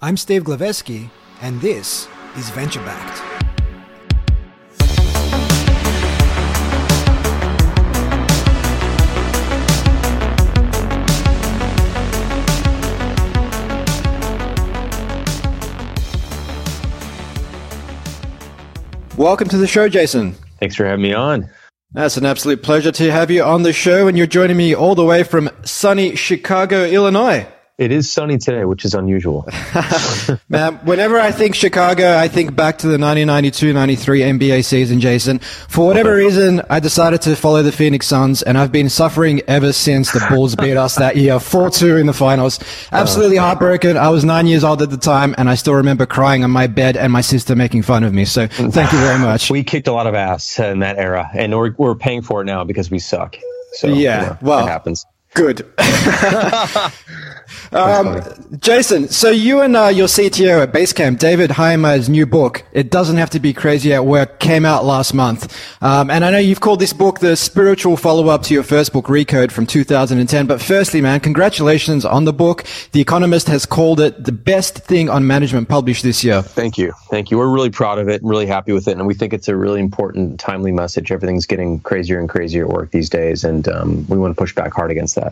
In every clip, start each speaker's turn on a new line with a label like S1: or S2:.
S1: I'm Steve Glaveski, and this is Venture Backed. Welcome to the show, Jason.
S2: Thanks for having me on.
S1: That's an absolute pleasure to have you on the show, and you're joining me all the way from sunny Chicago, Illinois.
S2: It is sunny today, which is unusual.
S1: Man, whenever I think Chicago, I think back to the 1992-93 NBA season, Jason. For whatever reason, I decided to follow the Phoenix Suns, and I've been suffering ever since the Bulls beat us that year, 4-2 in the finals. Absolutely heartbroken. I was nine years old at the time, and I still remember crying on my bed and my sister making fun of me. So thank you very much.
S2: we kicked a lot of ass in that era, and we're, we're paying for it now because we suck. So
S1: Yeah,
S2: you know,
S1: well,
S2: it happens.
S1: Good. um, Jason, so you and uh, your CTO at Basecamp, David Heinemeier's new book, It Doesn't Have to Be Crazy at Work, came out last month. Um, and I know you've called this book the spiritual follow-up to your first book, Rework, from 2010. But firstly, man, congratulations on the book. The Economist has called it the best thing on management published this year.
S2: Thank you. Thank you. We're really proud of it and really happy with it. And we think it's a really important, timely message. Everything's getting crazier and crazier at work these days. And um, we want to push back hard against that.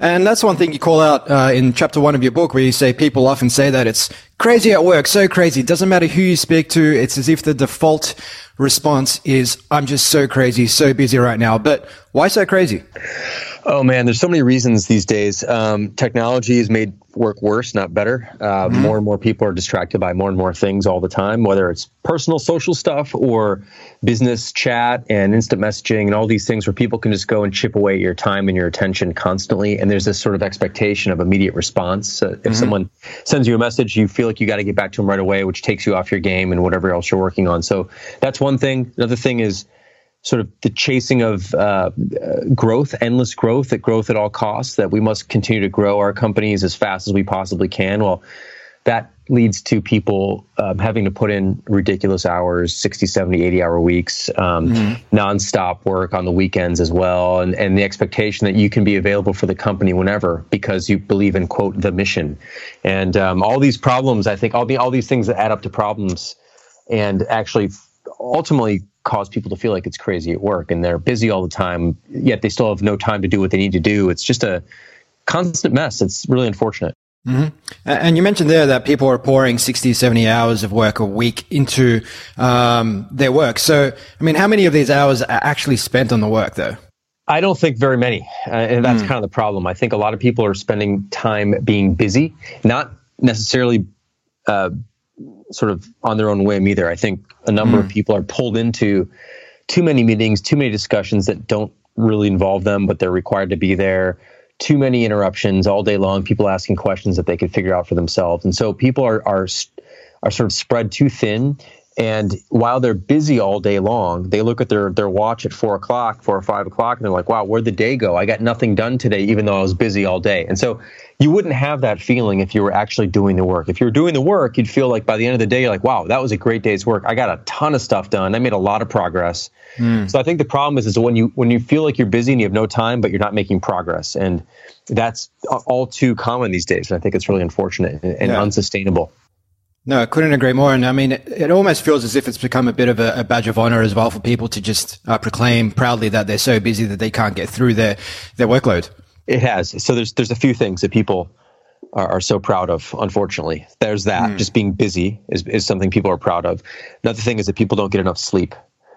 S1: And that's one thing you call out uh, in chapter one of your book, where you say people often say that it's crazy at work, so crazy. It doesn't matter who you speak to. It's as if the default response is, I'm just so crazy, so busy right now. But why so crazy?
S2: Oh man, there's so many reasons these days. Um, technology has made work worse, not better. Uh, More and more people are distracted by more and more things all the time, whether it's personal, social stuff or business chat and instant messaging and all these things where people can just go and chip away at your time and your attention constantly. And there's this sort of expectation of immediate response. Uh, if someone sends you a message, you feel like you got to get back to them right away, which takes you off your game and whatever else you're working on. So that's one thing. Another thing is sort of the chasing of uh, growth, endless growth, at growth at all costs, that we must continue to grow our companies as fast as we possibly can. Well, that leads to people um, having to put in ridiculous hours 60 70 80 hour weeks um, nonstop work on the weekends as well. And, and the expectation that you can be available for the company whenever because you believe in quote the mission. And um, all these problems i think all, the, all these things that add up to problems and actually ultimately cause people to feel like it's crazy at work and they're busy all the time yet they still have no time to do what they need to do it's just a constant mess it's really unfortunate
S1: A- And you mentioned there that people are pouring 60, 70 hours of work a week into um, their work. So, I mean, how many of these hours are actually spent on the work, though?
S2: I don't think very many, uh, and that's kind of the problem. I think a lot of people are spending time being busy, not necessarily uh, sort of on their own whim either. I think a number of hmm. people are pulled into too many meetings, too many discussions that don't really involve them, but they're required to be there. Too many interruptions all day long. People asking questions that they could figure out for themselves, and so people are are are sort of spread too thin. And while they're busy all day long, they look at their their watch at four o'clock, four or five o'clock, and they're like, "Wow, where'd the day go? I got nothing done today, even though I was busy all day." And so, you wouldn't have that feeling if you were actually doing the work. If you were doing the work, you'd feel like by the end of the day, you're like, "Wow, that was a great day's work. I got a ton of stuff done. I made a lot of progress." Hmm. So I think the problem is is when you when you feel like you're busy and you have no time, but you're not making progress, and that's all too common these days. And I think it's really unfortunate and, and
S1: Yeah.
S2: unsustainable.
S1: No, I couldn't agree more. And I mean, it, it almost feels as if it's become a bit of a, a badge of honor as well for people to just uh, proclaim proudly that they're so busy that they can't get through their, their workload.
S2: It has. So there's there's a few things that people are, are so proud of. Unfortunately, there's that. Just being busy is is something people are proud of. Another thing is that people don't get enough sleep.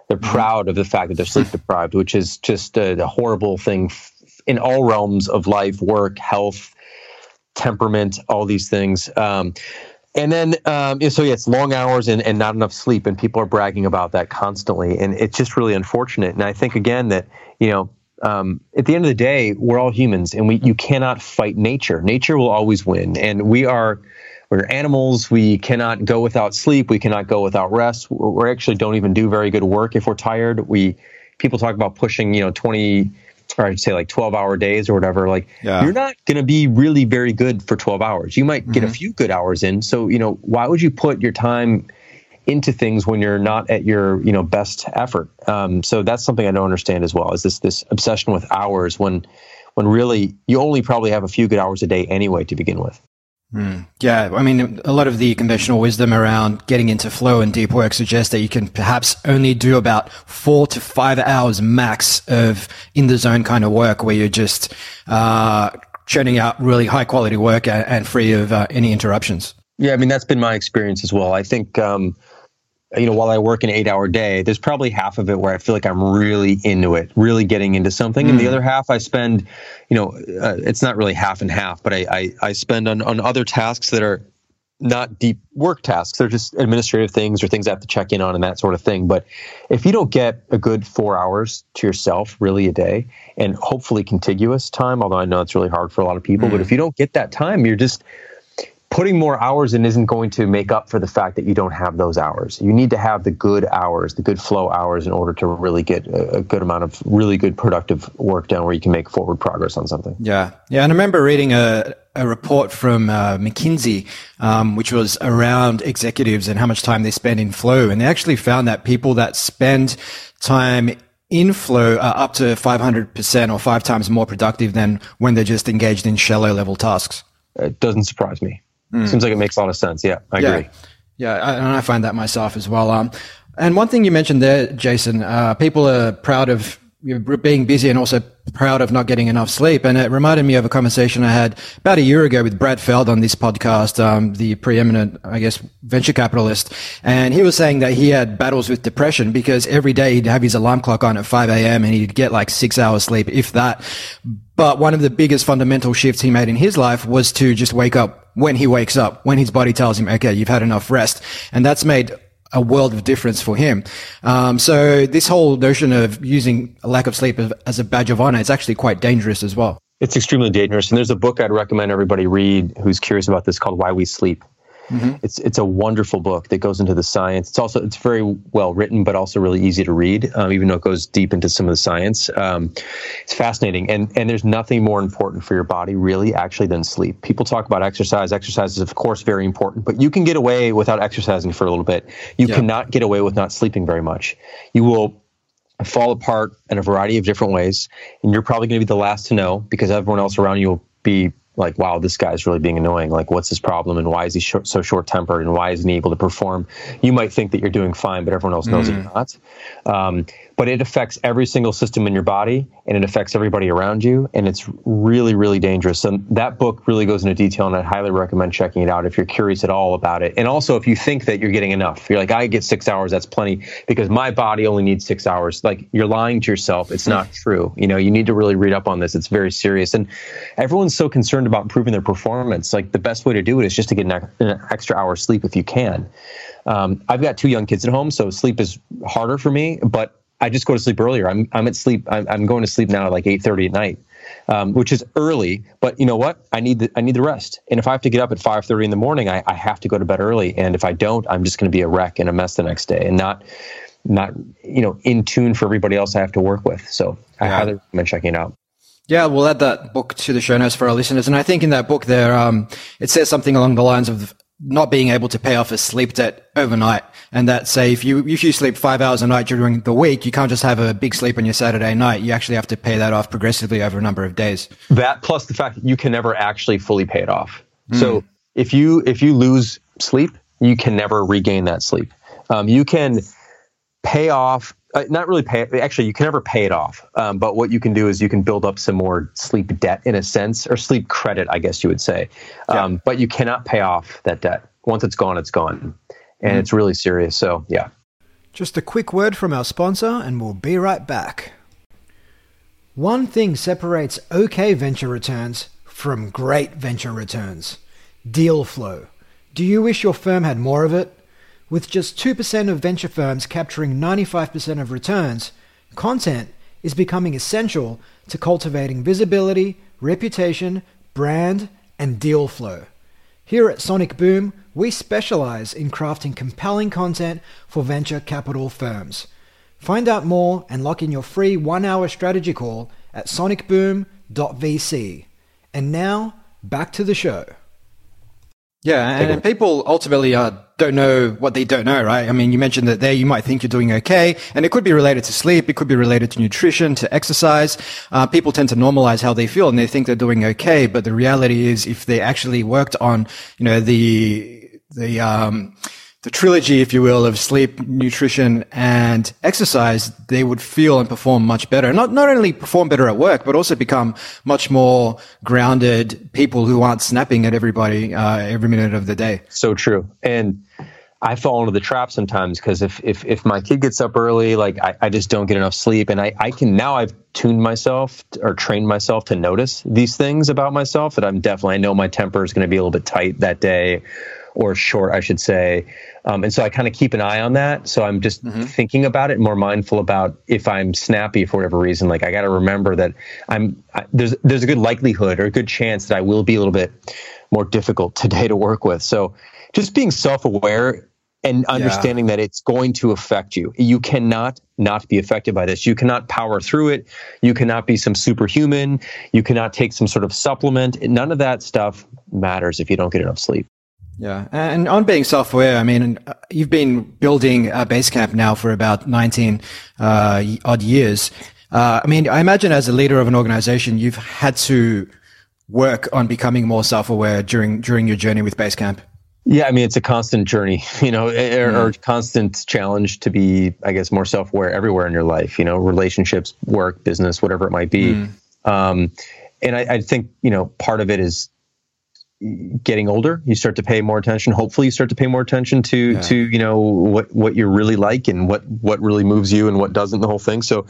S2: They're proud of the fact that they're sleep deprived, which is just a, a horrible thing f- in all realms of life, work, health, temperament, all these things. Um, and then, um, so yeah, it's long hours and, and not enough sleep, and people are bragging about that constantly, and it's just really unfortunate. And I think again that you know, um, at the end of the day, we're all humans, and we you cannot fight nature. Nature will always win, and we are we're animals. We cannot go without sleep. We cannot go without rest. We actually don't even do very good work if we're tired. We people talk about pushing, you know, twenty or I'd say like 12 hour days or whatever, like
S1: Yeah.
S2: you're not going to be really very good for 12 hours. You might get a few good hours in. So, you know, why would you put your time into things when you're not at your, you know, best effort? Um, so that's something I don't understand as well is this, this obsession with hours when, when really you only probably have a few good hours a day anyway to begin with.
S1: Mm, yeah, I mean, a lot of the conventional wisdom around getting into flow and deep work suggests that you can perhaps only do about four to five hours max of in the zone kind of work where you're just uh, churning out really high quality work and, and free of uh, any interruptions.
S2: Yeah, I mean that's been my experience as well. I think um, you know while I work an eight hour day, there's probably half of it where I feel like I'm really into it, really getting into something, mm. and the hmm. other half I spend, you know, uh, it's not really half and half, but I I, I spend on on other tasks that are not deep work tasks. They're just administrative things or things I have to check in on and that sort of thing. But if you don't get a good four hours to yourself, really a day, and hopefully contiguous time, although I know it's really hard for a lot of people, mm. but if you don't get that time, you're just putting more hours in isn't going to make up for the fact that you don't have those hours. You need to have the good hours, the good flow hours, in order to really get a, good amount of really good productive work done where you can make forward progress on something.
S1: Yeah. Yeah. And I remember reading a, a report from uh, McKinsey, um, which was around executives and how much time they spend in flow. And they actually found that people that spend time in flow are up to 500% or five times more productive than when they're just engaged in shallow level tasks.
S2: It doesn't surprise me. Mm. Seems like it makes a lot of sense. Yeah, I yeah. agree.
S1: Yeah, I, and I find that myself as well. Um, and one thing you mentioned there, Jason, uh, people are proud of being busy and also proud of not getting enough sleep. And it reminded me of a conversation I had about a year ago with Brad Feld on this podcast, um, the preeminent, I guess, venture capitalist. And he was saying that he had battles with depression because every day he'd have his alarm clock on at 5 a.m. and he'd get like six hours sleep, if that. But one of the biggest fundamental shifts he made in his life was to just wake up when he wakes up, when his body tells him, okay, you've had enough rest. And that's made a world of difference for him. Um, so this whole notion of using a lack of sleep as a badge of honor is actually quite dangerous as well.
S2: It's extremely dangerous. And there's a book I'd recommend everybody read who's curious about this called Why We Sleep. Mm-hmm. It's it's a wonderful book that goes into the science. It's also it's very well written, but also really easy to read, um, even though it goes deep into some of the science. Um, it's fascinating, and and there's nothing more important for your body really actually than sleep. People talk about exercise. Exercise is of course very important, but you can get away without exercising for a little bit. You yeah. cannot get away with not sleeping very much. You will fall apart in a variety of different ways, and you're probably going to be the last to know because everyone else around you will be like, wow, this guy's really being annoying. Like, what's his problem? And why is he short, so short tempered? And why isn't he able to perform? You might think that you're doing fine, but everyone else knows mm. you're not. Um, but it affects every single system in your body and it affects everybody around you and it's really really dangerous. And that book really goes into detail and i highly recommend checking it out if you're curious at all about it. And also if you think that you're getting enough you're like i get six hours that's plenty because my body only needs six hours. Like you're lying to yourself. It's not true. You know you need to really read up on this. It's very serious. And everyone's so concerned about improving their performance. Like the best way to do it is just to get an, an extra hour sleep if you can. Um, I've got two young kids at home, so sleep is harder for me. But I just go to sleep earlier. I'm I'm at sleep. I'm, I'm going to sleep now at like eight thirty at night, um, which is early. But you know what? I need the I need the rest. And if I have to get up at five thirty in the morning, I, I have to go to bed early. And if I don't, I'm just going to be a wreck and a mess the next day, and not not you know in tune for everybody else I have to work with. So I highly recommend checking it out.
S1: Yeah, we'll add that book to the show notes for our listeners. And I think in that book there, um, it says something along the lines of not being able to pay off a sleep debt overnight. And that say if you if you sleep five hours a night during the week, you can't just have a big sleep on your Saturday night. You actually have to pay that off progressively over a number of days.
S2: That plus the fact that you can never actually fully pay it off. Mm. So if you if you lose sleep, you can never regain that sleep. Um, you can pay off uh, not really pay actually you can never pay it off. Um, but what you can do is you can build up some more sleep debt in a sense or sleep credit i guess you would say. Um, yeah. but you cannot pay off that debt. Once it's gone it's gone. And mm. it's really serious. So yeah.
S1: Just a quick word from our sponsor and we'll be right back. One thing separates okay venture returns from great venture returns. Deal flow. Do you wish your firm had more of it with just 2% of venture firms capturing 95% of returns, content is becoming essential to cultivating visibility, reputation, brand, and deal flow. Here at Sonic Boom, we specialize in crafting compelling content for venture capital firms. Find out more and lock in your free one hour strategy call at sonicboom.vc. And now, back to the show. Yeah, and, and people ultimately are don't know what they don't know, right? I mean, you mentioned that there you might think you're doing okay, and it could be related to sleep, it could be related to nutrition, to exercise. Uh, people tend to normalize how they feel and they think they're doing okay, but the reality is if they actually worked on, you know, the, the, um, the trilogy, if you will, of sleep, nutrition, and exercise, they would feel and perform much better. Not not only perform better at work, but also become much more grounded people who aren't snapping at everybody uh, every minute of the day.
S2: So true, and I fall into the trap sometimes because if, if if my kid gets up early, like I, I just don't get enough sleep, and I, I can now I've tuned myself or trained myself to notice these things about myself that I'm definitely I know my temper is going to be a little bit tight that day or short, I should say. Um, and so I kind of keep an eye on that. So I'm just mm-hmm. thinking about it, more mindful about if I'm snappy for whatever reason. Like I got to remember that I'm I, there's there's a good likelihood or a good chance that I will be a little bit more difficult today to work with. So just being self-aware and understanding yeah. that it's going to affect you. You cannot not be affected by this. You cannot power through it. You cannot be some superhuman. You cannot take some sort of supplement. None of that stuff matters if you don't get enough sleep.
S1: Yeah, and on being self-aware, I mean, you've been building a Basecamp now for about 19 uh, odd years. Uh, I mean, I imagine as a leader of an organization, you've had to work on becoming more self-aware during during your journey with Basecamp.
S2: Yeah, I mean, it's a constant journey, you know, or, or constant challenge to be, I guess, more self-aware everywhere in your life. You know, relationships, work, business, whatever it might be. Mm. Um, and I, I think you know part of it is getting older you start to pay more attention hopefully you start to pay more attention to yeah. to you know what what you're really like and what what really moves you and what doesn't the whole thing so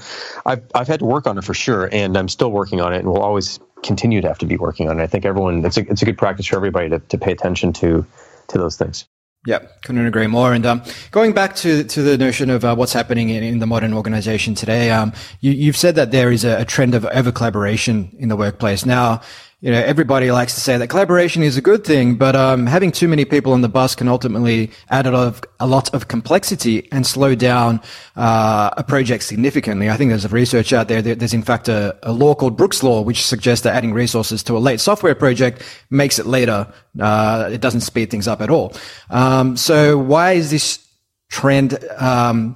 S2: i've i've had to work on it for sure and i'm still working on it and we'll always continue to have to be working on it i think everyone it's a it's a good practice for everybody to, to pay attention to to those things
S1: yeah, couldn't agree more. And um, going back to to the notion of uh, what's happening in, in, the modern organization today, um, you, have said that there is a, a trend of over collaboration in the workplace. Now, you know, everybody likes to say that collaboration is a good thing, but um, having too many people on the bus can ultimately add a lot of, a lot of complexity and slow down uh, a project significantly. I think there's research out there. There's in fact a, a, law called Brooks Law, which suggests that adding resources to a late software project makes it later. Uh, it doesn't speed things up at all. Um, so why is this trend? Um,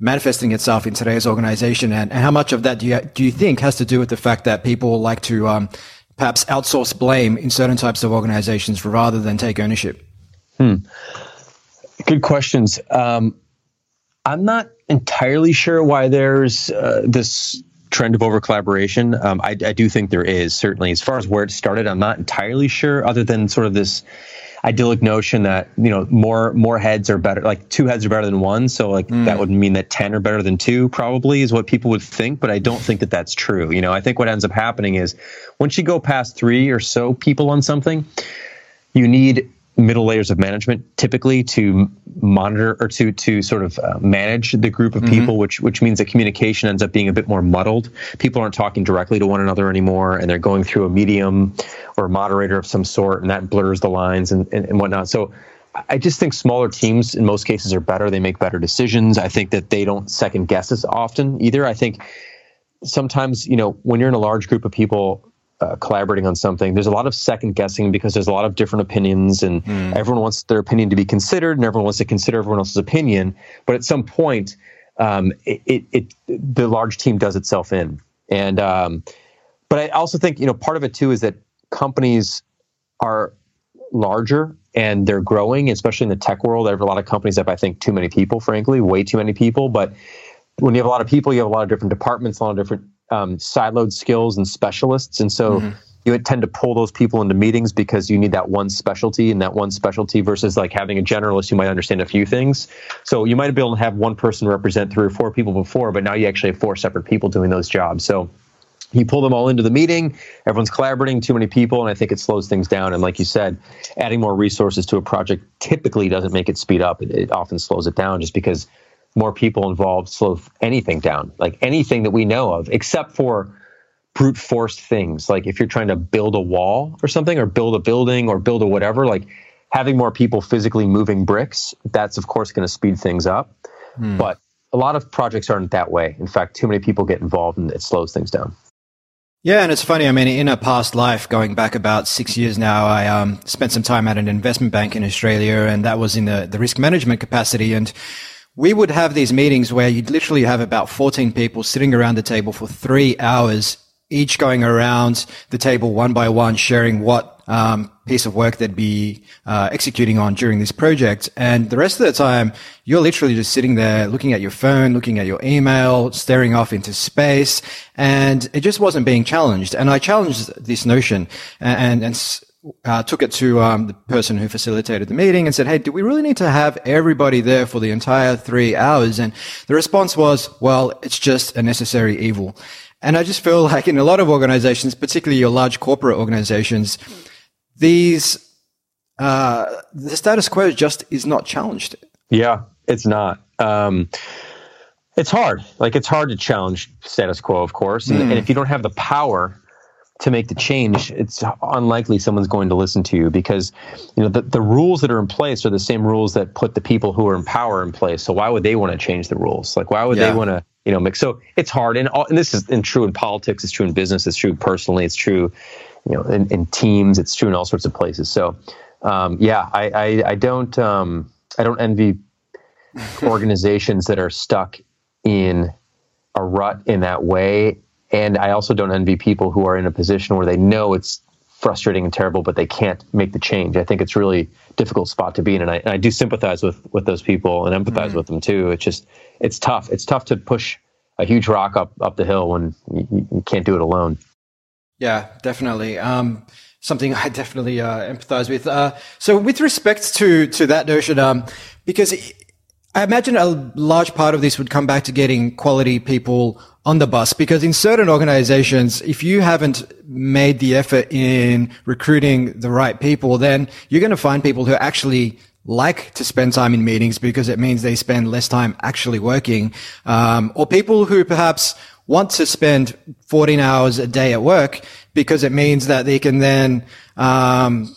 S1: manifesting itself in today's organization and, and, how much of that do you do you think has to do with the fact that people like to um, perhaps outsource blame in certain types of organizations rather than take ownership?
S2: Hmm. Good questions. Um, I'm not entirely sure why there's uh, this trend of over collaboration. Um, I, I, do think there is certainly. As far as where it started, I'm not entirely sure. Other than sort of this idyllic notion that you know more more heads are better like two heads are better than one so like mm. that would mean that 10 are better than two probably is what people would think but i don't think that that's true you know i think what ends up happening is once you go past three or so people on something you need middle layers of management typically to monitor or to to sort of uh, manage the group of people mm-hmm. which which means that communication ends up being a bit more muddled people aren't talking directly to one another anymore and they're going through a medium or a moderator of some sort and that blurs the lines and, and, and whatnot so I just think smaller teams in most cases are better. They make better decisions. I think that they don't second guess as often either. I think sometimes, you know, when you're in a large group of people, uh, collaborating on something, there's a lot of second guessing because there's a lot of different opinions, and mm. everyone wants their opinion to be considered, and everyone wants to consider everyone else's opinion. But at some point, um, it, it, it, the large team does itself in, and um, but I also think you know part of it too is that companies are larger and they're growing, especially in the tech world. There are a lot of companies that have, I think, too many people, frankly, way too many people. But when you have a lot of people, you have a lot of different departments, a lot of different um, siloed skills and specialists, and so mm-hmm. you tend to pull those people into meetings because you need that one specialty and that one specialty versus like having a generalist who might understand a few things. So you might be able to have one person represent three or four people before, but now you actually have four separate people doing those jobs. So you pull them all into the meeting everyone's collaborating too many people and i think it slows things down and like you said adding more resources to a project typically doesn't make it speed up it, it often slows it down just because more people involved slow anything down, like anything that we know of, except for brute force things. Like if you're trying to build a wall or something, or build a building, or build a whatever, like having more people physically moving bricks, that's of course going to speed things up. Hmm. But a lot of projects aren't that way. In fact, too many people get involved and it slows things down.
S1: Yeah, and it's funny. I mean, in a past life, going back about six years now, I um, spent some time at an investment bank in Australia, and that was in the, the risk management capacity. And we would have these meetings where you'd literally have about 14 people sitting around the table for three hours, each going around the table one by one, sharing what um, piece of work they'd be uh, executing on during this project. And the rest of the time, you're literally just sitting there looking at your phone, looking at your email, staring off into space, and it just wasn't being challenged. And I challenged this notion and, and uh, took it to um, the person who facilitated the meeting and said, "Hey, do we really need to have everybody there for the entire three hours?" And the response was, "Well, it's just a necessary evil." And I just feel like in a lot of organizations, particularly your large corporate organizations, these uh, the status quo just is not challenged.
S2: Yeah, it's not. Um, it's hard. Like it's hard to challenge status quo, of course, and, mm. and if you don't have the power to make the change, it's unlikely someone's going to listen to you because you know the, the rules that are in place are the same rules that put the people who are in power in place. So why would they want to change the rules? Like why would yeah. they want to you know mix? So it's hard, and all, and this is and true in politics. It's true in business. It's true personally. It's true you know in, in teams. It's true in all sorts of places. So um, yeah, I, I, I don't um, I don't envy organizations that are stuck in a rut in that way and I also don't envy people who are in a position where they know it's frustrating and terrible, but they can't make the change. I think it's really difficult spot to be in, and I, and I do sympathize with with those people and empathize mm-hmm. with them too. It's just it's tough. It's tough to push a huge rock up up the hill when you, you can't do it alone.
S1: Yeah, definitely. Um, something I definitely uh, empathize with. Uh, so, with respect to to that notion, um, because I imagine a large part of this would come back to getting quality people on the bus because in certain organizations, if you haven't made the effort in recruiting the right people, then you're going to find people who actually like to spend time in meetings because it means they spend less time actually working, um, or people who perhaps want to spend 14 hours a day at work because it means that they can then um,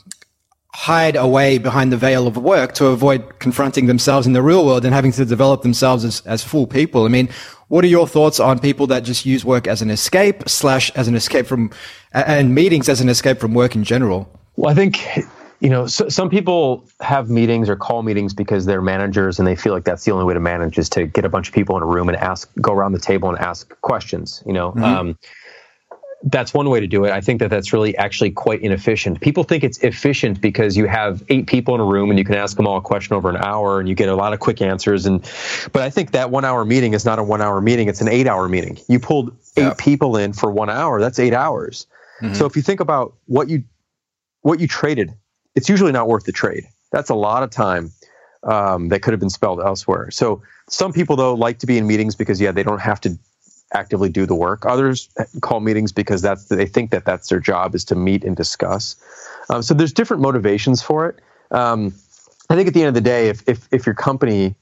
S1: hide away behind the veil of work to avoid confronting themselves in the real world and having to develop themselves as, as full people. I mean, what are your thoughts on people that just use work as an escape slash as an escape from and meetings as an escape from work in general?
S2: Well, I think you know so, some people have meetings or call meetings because they're managers and they feel like that's the only way to manage is to get a bunch of people in a room and ask go around the table and ask questions you know mm-hmm. um, that's one way to do it. I think that that's really actually quite inefficient. People think it's efficient because you have eight people in a room and you can ask them all a question over an hour and you get a lot of quick answers. And but I think that one hour meeting is not a one hour meeting; it's an eight hour meeting. You pulled eight yeah. people in for one hour. That's eight hours. Mm-hmm. So if you think about what you what you traded, it's usually not worth the trade. That's a lot of time um, that could have been spelled elsewhere. So some people though like to be in meetings because yeah they don't have to actively do the work. Others call meetings because that's they think that that's their job is to meet and discuss. Um, so there's different motivations for it. Um, I think at the end of the day, if if if your company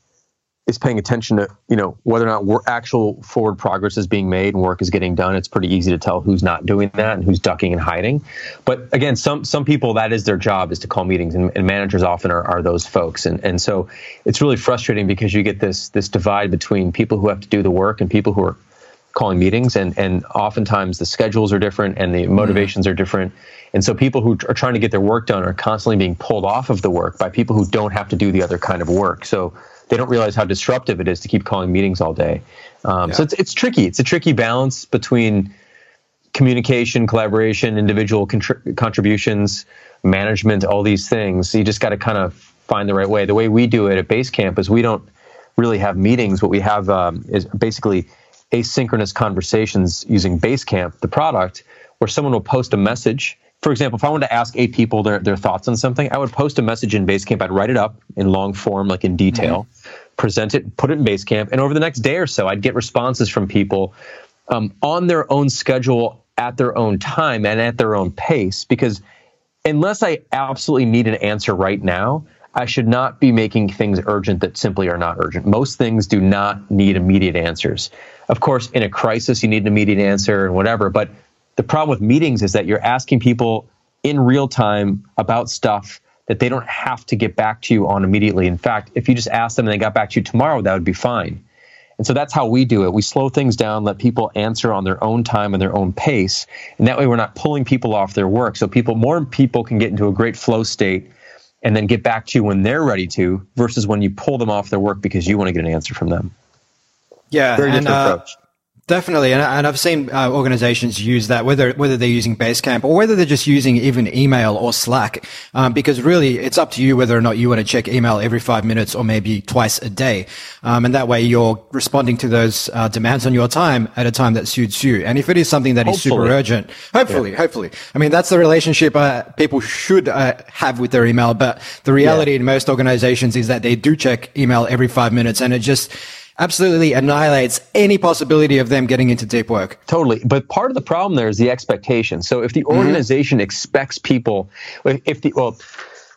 S2: is paying attention to you know whether or not actual forward progress is being made and work is getting done, it's pretty easy to tell who's not doing that and who's ducking and hiding. But again, some some people that is their job is to call meetings, and, and managers often are, are those folks. And and so it's really frustrating because you get this this divide between people who have to do the work and people who are calling meetings and and oftentimes the schedules are different and the motivations mm. are different. And so people who are trying to get their work done are constantly being pulled off of the work by people who don't have to do the other kind of work. So they don't realize how disruptive it is to keep calling meetings all day. Um, yeah. so it's, it's tricky. It's a tricky balance between communication collaboration individual contri- contributions management all these things. So you just got to kind of find the right way. The way we do it at basecamp is we don't really have meetings. What we have um, is basically asynchronous conversations using Basecamp, the product, where someone will post a message. For example, if I wanted to ask eight people their, their thoughts on something, I would post a message in Basecamp. I'd write it up in long form, like in detail, mm-hmm. present it, put it in Basecamp, and over the next day or so, I'd get responses from people um, on their own schedule, at their own time, and at their own pace. Because unless I absolutely need an answer right now, I should not be making things urgent that simply are not urgent. Most things do not need immediate answers. Of course, in a crisis, you need an immediate answer and whatever. But the problem with meetings is that you're asking people in real time about stuff that they don't have to get back to you on immediately. In fact, if you just asked them and they got back to you tomorrow, that would be fine. And so that's how we do it. We slow things down, let people answer on their own time and their own pace. And that way we're not pulling people off their work. So people, more people can get into a great flow state and then get back to you when they're ready to versus when you pull them off their work because you want to get an answer from them.
S1: Yeah. Very different uh, approach. Definitely, and, and I've seen uh, organizations use that, whether whether they're using Basecamp or whether they're just using even email or Slack, um, because really it's up to you whether or not you want to check email every five minutes or maybe twice a day, um, and that way you're responding to those uh, demands on your time at a time that suits you. And if it is something that hopefully. is super urgent, hopefully, yeah. hopefully, I mean that's the relationship uh, people should uh, have with their email. But the reality yeah. in most organizations is that they do check email every five minutes, and it just absolutely annihilates any possibility of them getting into deep work.
S2: Totally. But part of the problem there is the expectation. So if the mm-hmm. organization mm-hmm. expects people, if the, well,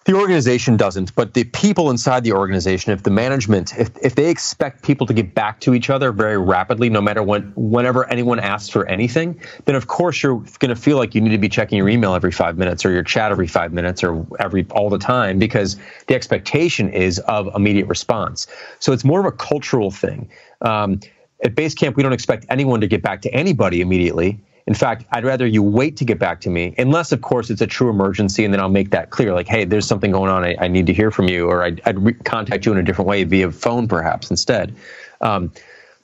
S2: the organization doesn't, but the people inside the organization, if the management, if, if they expect people to get back to each other very rapidly, no matter when, whenever anyone asks for anything, then of course you're going to feel like you need to be checking your email every five minutes or your chat every five minutes or every all the time because the expectation is of immediate response. So it's more of a cultural thing. Um, at Basecamp, we don't expect anyone to get back to anybody immediately. In fact, I'd rather you wait to get back to me, unless, of course, it's a true emergency, and then I'll make that clear. Like, hey, there's something going on. I, I need to hear from you, or I'd, I'd re- contact you in a different way via phone, perhaps instead. Um,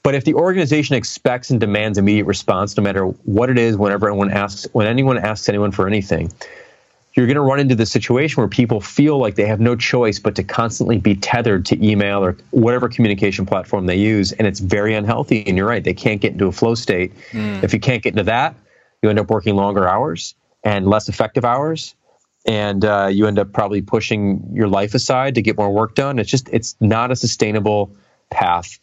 S2: but if the organization expects and demands immediate response, no matter what it is, whenever anyone asks, when anyone asks anyone for anything, you're going to run into the situation where people feel like they have no choice but to constantly be tethered to email or whatever communication platform they use. And it's very unhealthy. And you're right, they can't get into a flow state. Mm. If you can't get into that, you end up working longer hours and less effective hours. And uh, you end up probably pushing your life aside to get more work done. It's just, it's not a sustainable path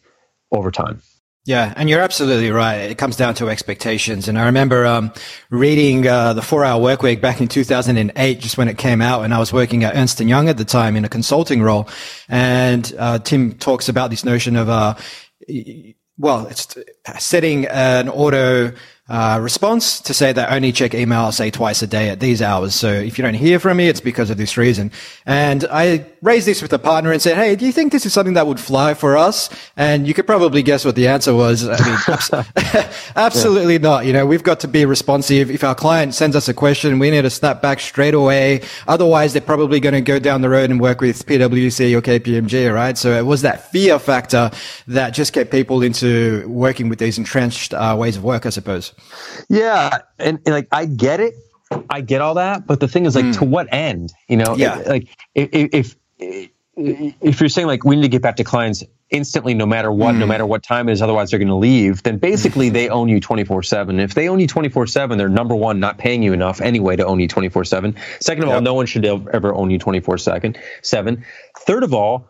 S2: over time.
S1: Yeah, and you're absolutely right. It comes down to expectations. And I remember um, reading uh, the Four Hour Workweek back in 2008, just when it came out, and I was working at Ernst and Young at the time in a consulting role. And uh, Tim talks about this notion of, uh, well, it's setting an auto uh, response to say that only check email, say twice a day at these hours. So if you don't hear from me, it's because of this reason. And I raised this with a partner and said, Hey, do you think this is something that would fly for us? And you could probably guess what the answer was. I mean, absolutely yeah. not. You know, we've got to be responsive. If our client sends us a question, we need to snap back straight away. Otherwise, they're probably going to go down the road and work with PwC or KPMG, right? So it was that fear factor that just kept people into working with these entrenched uh, ways of work, I suppose.
S2: Yeah, and, and, like I get it, I get all that, but the thing is, like, mm. to what end? You know,
S1: yeah.
S2: like if, if if you're saying like we need to get back to clients instantly, no matter what, mm. no matter what time it is, otherwise they're going to leave, then basically they own you 24 seven. If they own you 24 seven, they're number one not paying you enough anyway to own you 24 seven. Second of yep. all, no one should ever own you 24 second seven. Third of all,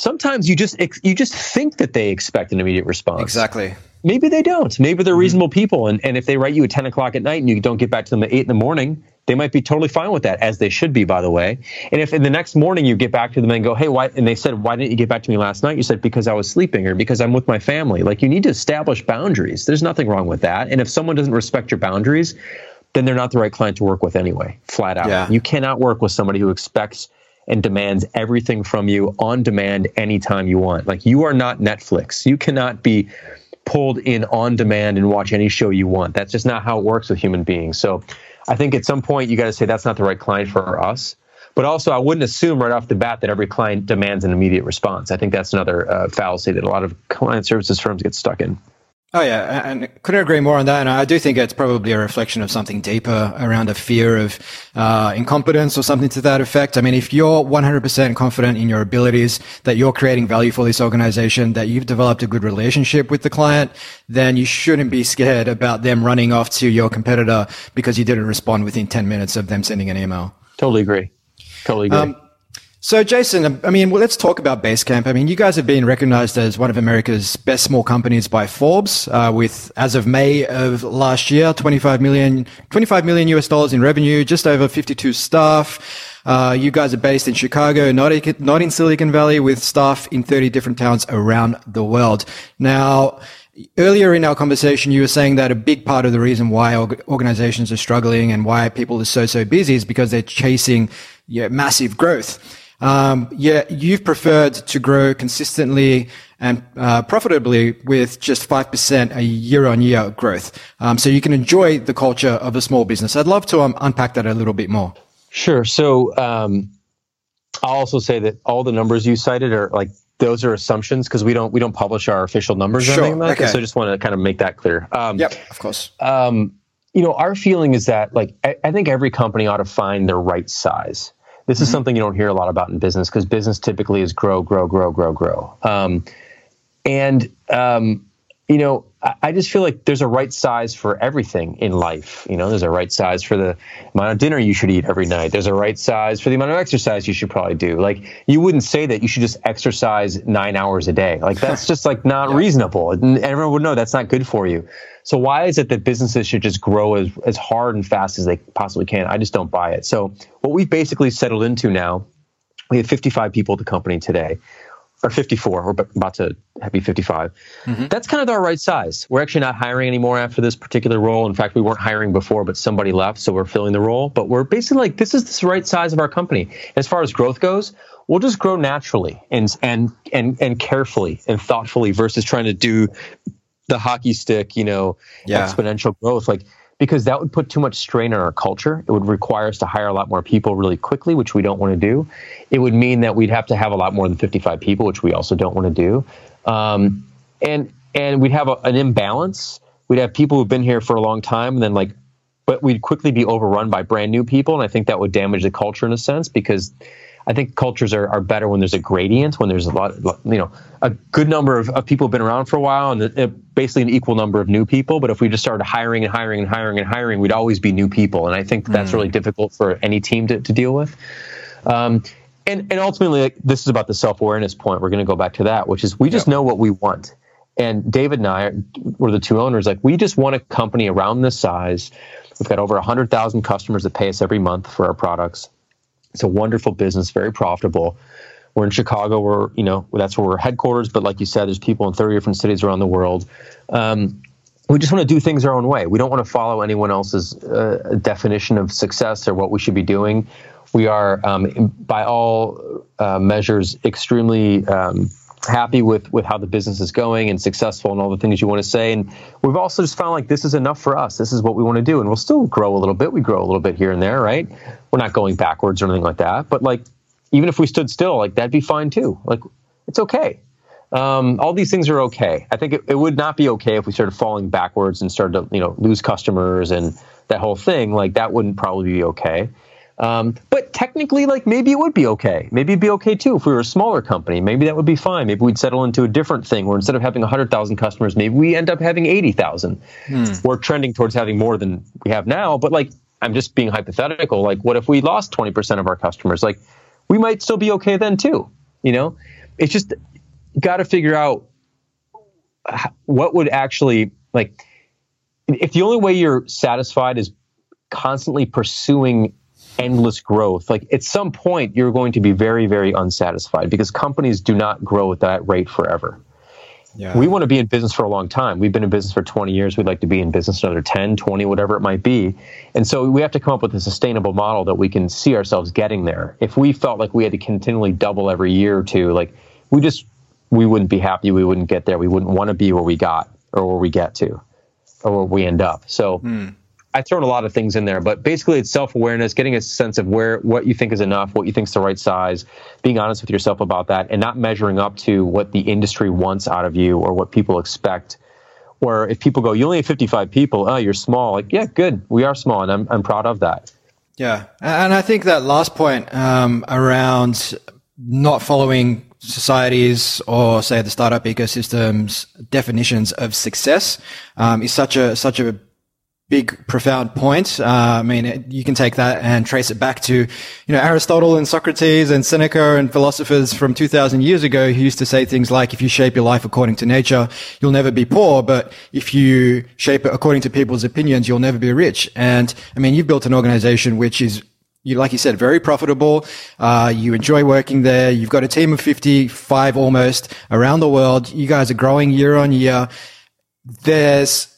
S2: sometimes you just you just think that they expect an immediate response.
S1: Exactly
S2: maybe they don't. Maybe they're mm-hmm. reasonable people. And, and if they write you at 10 o'clock at night and you don't get back to them at 8 in the morning, they might be totally fine with that, as they should be, by the way. And if in the next morning you get back to them and go, hey, why? And they said, why didn't you get back to me last night? You said, because I was sleeping or because I'm with my family. Like you need to establish boundaries. There's nothing wrong with that. And if someone doesn't respect your boundaries, then they're not the right client to work with anyway, flat out. Yeah. You cannot work with somebody who expects and demands everything from you on demand anytime you want. Like you are not Netflix. You cannot be pulled in on demand and watch any show you want. That's just not how it works with human beings. So I think at some point you got to say that's not the right client for us. But also, I wouldn't assume right off the bat that every client demands an immediate response. I think that's another uh, fallacy that a lot of client services firms get stuck in.
S1: Oh yeah, and couldn't agree more on that. And I do think it's probably a reflection of something deeper around a fear of uh, incompetence or something to that effect. I mean, if you're 100% confident in your abilities, that you're creating value for this organization, that you've developed a good relationship with the client, then you shouldn't be scared about them running off to your competitor because you didn't respond within 10 minutes of them sending an email.
S2: Totally agree. Totally agree. Um,
S1: so, Jason, I mean, well, let's talk about Basecamp. I mean, you guys have been recognized as one of America's best small companies by Forbes, uh, with, as of May of last year, 25 million, 25 million US dollars in revenue, just over 52 staff. Uh, you guys are based in Chicago, not, not in Silicon Valley, with staff in 30 different towns around the world. Now, Earlier in our conversation, you were saying that a big part of the reason why organizations are struggling and why people are so, so busy is because they're chasing yeah, massive growth. Um, yeah, you've preferred to grow consistently and uh, profitably with just 5% a year on year growth. Um, so you can enjoy the culture of a small business. I'd love to um, unpack that a little bit more.
S2: Sure. So um, I'll also say that all the numbers you cited are like those are assumptions because we don't we don't publish our official numbers sure. or anything like okay. that. So I just want to kind of make that clear.
S1: Um, yep, of course.
S2: Um, you know, our feeling is that like I, I, think every company ought to find their right size. This mm-hmm. is something you don't hear a lot about in business because business typically is grow, grow, grow, grow, grow. Um, and um, you know, I just feel like there's a right size for everything in life. You know, there's a right size for the amount of dinner you should eat every night. There's a right size for the amount of exercise you should probably do. Like, you wouldn't say that you should just exercise nine hours a day. Like, that's just like not yeah. reasonable. And everyone would know that's not good for you. So why is it that businesses should just grow as, as hard and fast as they possibly can? I just don't buy it. So what we've basically settled into now, we have 55 people at the company today or 54. We're about to be 55. Mm-hmm. That's kind of our right size. We're actually not hiring anymore after this particular role. In fact, we weren't hiring before, but somebody left, so we're filling the role. But we're basically like, this is the right size of our company. As far as growth goes, we'll just grow naturally and and and and carefully and thoughtfully versus trying to do the hockey stick, you know, yeah. exponential growth. Like because that would put too much strain on our culture. It would require us to hire a lot more people really quickly, which we don't want to do. It would mean that we'd have to have a lot more than 55 people, which we also don't want to do. Um, and and we'd have a, an imbalance. We'd have people who've been here for a long time, and then like, but we'd quickly be overrun by brand new people, and I think that would damage the culture in a sense because I think cultures are, are better when there's a gradient, when there's a lot, you know, a good number of, of people have been around for a while and basically an equal number of new people. But if we just started hiring and hiring and hiring and hiring, we'd always be new people. And I think that's mm. really difficult for any team to, to deal with. Um, and, and ultimately, like, this is about the self awareness point. We're going to go back to that, which is we just know what we want. And David and I were the two owners. Like, we just want a company around this size. We've got over 100,000 customers that pay us every month for our products it's a wonderful business, very profitable. We're in Chicago. We're you know that's where we're headquarters. But like you said, there's people in 30 different cities around the world. Um, we just want to do things our own way. We don't want to follow anyone else's uh, definition of success or what we should be doing. We are, um, by all uh, measures, extremely um, happy with with how the business is going and successful and all the things you want to say. And we've also just found like this is enough for us. This is what we want to do, and we'll still grow a little bit. We grow a little bit here and there, right? We're not going backwards or anything like that. But like even if we stood still, like that'd be fine too. Like it's okay. Um, all these things are okay. I think it, it would not be okay if we started falling backwards and started to you know lose customers and that whole thing. Like that wouldn't probably be okay. Um, but technically, like maybe it would be okay. Maybe it'd be okay too if we were a smaller company. Maybe that would be fine. Maybe we'd settle into a different thing where instead of having 100,000 customers, maybe we end up having 80,000. Hmm. We're trending towards having more than we have now. But like, I'm just being hypothetical. Like, what if we lost 20% of our customers? Like, we might still be okay then too. You know, it's just got to figure out what would actually like if the only way you're satisfied is constantly pursuing endless growth, like at some point you're going to be very, very unsatisfied because companies do not grow at that rate forever. Yeah. We want to be in business for a long time. We've been in business for 20 years. We'd like to be in business another 10, 20, whatever it might be. And so we have to come up with a sustainable model that we can see ourselves getting there. If we felt like we had to continually double every year or two, like we just, we wouldn't be happy. We wouldn't get there. We wouldn't want to be where we got or where we get to or where we end up. So, hmm. I thrown a lot of things in there, but basically it's self awareness, getting a sense of where what you think is enough, what you think is the right size, being honest with yourself about that, and not measuring up to what the industry wants out of you or what people expect. Or if people go, you only have 55 people, oh, you're small. Like, yeah, good, we are small, and I'm I'm proud of that.
S1: Yeah, and I think that last point um, around not following societies or say the startup ecosystems definitions of success um, is such a such a big, profound point. Uh, I mean, it, you can take that and trace it back to, you know, Aristotle and Socrates and Seneca and philosophers from 2000 years ago who used to say things like, if you shape your life according to nature, you'll never be poor. But if you shape it according to people's opinions, you'll never be rich. And I mean, you've built an organization which is you, like you said, very profitable. Uh, you enjoy working there. You've got a team of 55 almost around the world. You guys are growing year on year. There's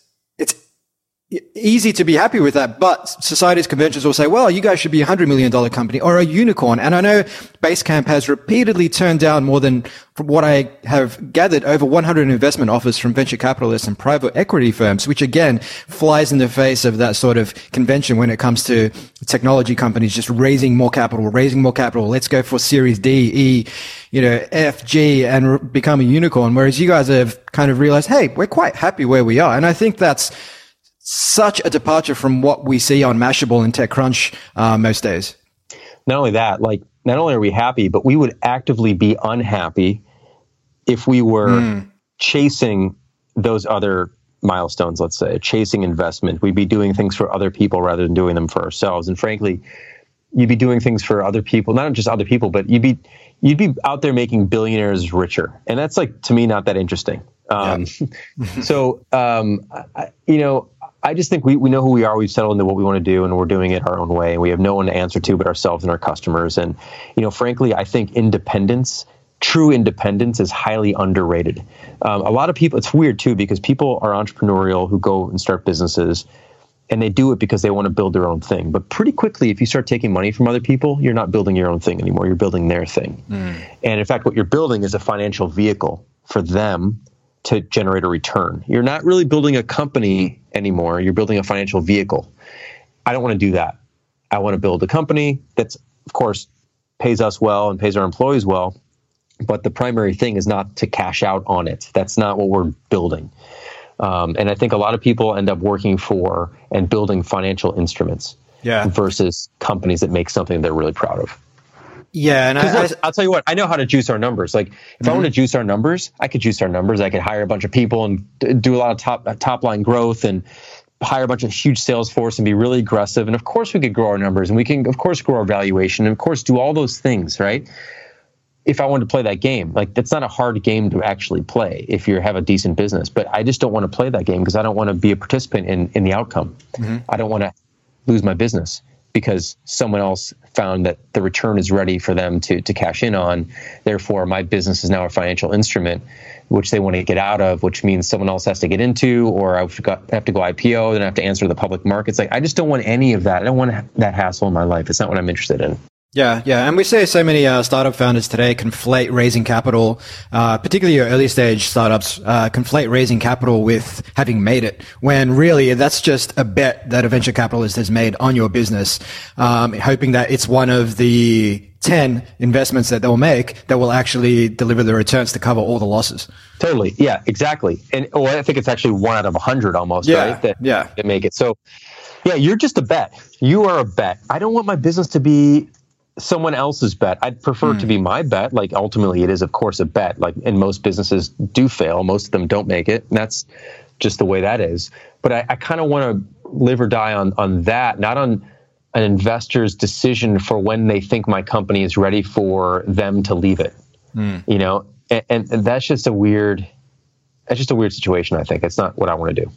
S1: easy to be happy with that. But society's conventions will say, well, you guys should be a hundred million dollar company or a unicorn. And I know Basecamp has repeatedly turned down more than from what I have gathered over 100 investment offers from venture capitalists and private equity firms, which again flies in the face of that sort of convention when it comes to technology companies just raising more capital, raising more capital. Let's go for series D, E, you know, F, G and become a unicorn. Whereas you guys have kind of realized, Hey, we're quite happy where we are. And I think that's, such a departure from what we see on Mashable and TechCrunch uh, most days.
S2: Not only that, like not only are we happy, but we would actively be unhappy if we were mm. chasing those other milestones. Let's say chasing investment, we'd be doing things for other people rather than doing them for ourselves. And frankly, you'd be doing things for other people, not just other people, but you'd be you'd be out there making billionaires richer, and that's like to me not that interesting. Um, yeah. so um, I, you know, I just think we, we know who we are. We've settled into what we want to do, and we're doing it our own way. And we have no one to answer to but ourselves and our customers. And you know, frankly, I think independence, true independence, is highly underrated. Um, a lot of people. It's weird too because people are entrepreneurial who go and start businesses, and they do it because they want to build their own thing. But pretty quickly, if you start taking money from other people, you're not building your own thing anymore. You're building their thing. Mm. And in fact, what you're building is a financial vehicle for them to generate a return. You're not really building a company anymore. You're building a financial vehicle. I don't want to do that. I want to build a company that's, of course, pays us well and pays our employees well. But the primary thing is not to cash out on it. That's not what we're building. Um, and I think a lot of people end up working for and building financial instruments
S1: yeah.
S2: versus companies that make something they're really proud of.
S1: Yeah, and I,
S2: will tell you what, I know how to juice our numbers. Like, if mm-hmm. I want to juice our numbers, I could juice our numbers. I could hire a bunch of people and do a lot of top top line growth and hire a bunch of huge sales force and be really aggressive. And of course, we could grow our numbers and we can, of course, grow our valuation and of course, do all those things, right? If I wanted to play that game, like that's not a hard game to actually play if you have a decent business. But I just don't want to play that game because I don't want to be a participant in in the outcome. Mm-hmm. I don't want to lose my business because someone else found that the return is ready for them to, to cash in on. Therefore, my business is now a financial instrument which they want to get out of, which means someone else has to get into, or I have to go IPO, then I have to answer the public markets. Like, I just don't want any of that. I don't want that hassle in my life. It's not what I'm interested in.
S1: Yeah, yeah, and we see so many uh, startup founders today conflate raising capital, uh, particularly your early stage startups, uh, conflate raising capital with having made it. When really that's just a bet that a venture capitalist has made on your business, um, hoping that it's one of the 10 investments that they'll make that will actually deliver the returns to cover all the losses.
S2: Totally. Yeah, exactly. And well, I think it's actually one out of a hundred almost,
S1: yeah,
S2: right? That,
S1: yeah.
S2: That make it. So yeah, you're just a bet. You are a bet. I don't want my business to be someone else's bet. I'd prefer mm. to be hmm. my bet. Like ultimately, it is of course a bet. Like and most businesses do fail. Most of them don't make it. And that's just the way that is. But I, I kind of want to live or die on on that, not on an investor's decision for when they think my company is ready for them to leave it. Mm. You know, and, and, and that's just a weird. That's just a weird situation. I think it's not what I want to do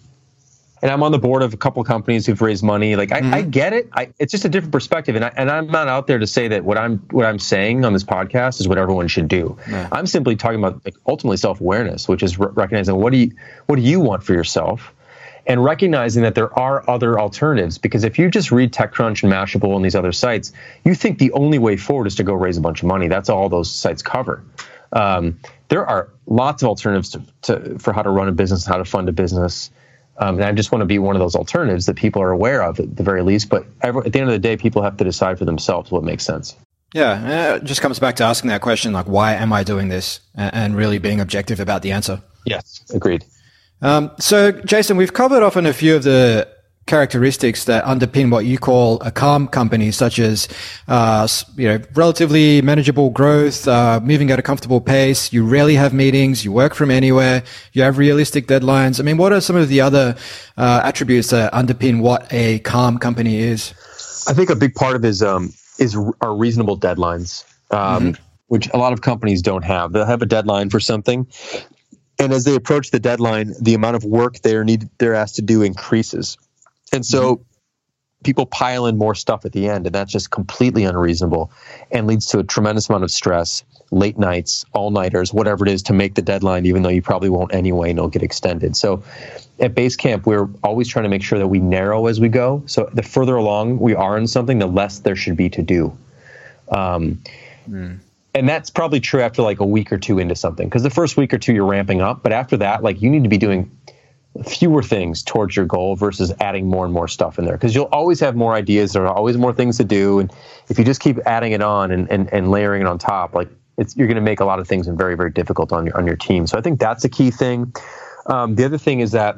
S2: and I'm on the board of a couple of companies who've raised money. Like I, mm-hmm. I get it. I, it's just a different perspective, and I, and I'm not out there to say that what I'm what I'm saying on this podcast is what everyone should do. Yeah. I'm simply talking about like, ultimately self awareness, which is re- recognizing what do you what do you want for yourself, and recognizing that there are other alternatives. Because if you just read TechCrunch and Mashable and these other sites, you think the only way forward is to go raise a bunch of money. That's all those sites cover. Um, there are lots of alternatives to, to, for how to run a business, how to fund a business. Um, and I just want to be one of those alternatives that people are aware of at the very least. But every, at the end of the day, people have to decide for themselves what makes sense.
S1: Yeah, it just comes back to asking that question, like, why am I doing this? And really being objective about the answer.
S2: Yes, agreed.
S1: Um, so, Jason, we've covered off on a few of the characteristics that underpin what you call a calm company, such as, uh, you know, relatively manageable growth, uh, moving at a comfortable pace. You rarely have meetings. You work from anywhere. You have realistic deadlines. I mean, what are some of the other uh, attributes that underpin what a calm company is?
S2: I think a big part of is um, is are reasonable deadlines, um, mm-hmm. which a lot of companies don't have. They'll have a deadline for something, and as they approach the deadline, the amount of work they're need they're asked to do increases. And so mm-hmm. people pile in more stuff at the end, and that's just completely unreasonable and leads to a tremendous amount of stress, late nights, all nighters, whatever it is to make the deadline, even though you probably won't anyway and it'll get extended. So at Basecamp, we're always trying to make sure that we narrow as we go. So the further along we are in something, the less there should be to do. Um, mm. And that's probably true after like a week or two into something, because the first week or two you're ramping up, but after that, like you need to be doing fewer things towards your goal versus adding more and more stuff in there. Because you'll always have more ideas there are always more things to do and if you just keep adding it on and, and, and layering it on top like you're going to make a lot of things very very difficult on your on your team. So i think that's a key thing. Um, the other thing is that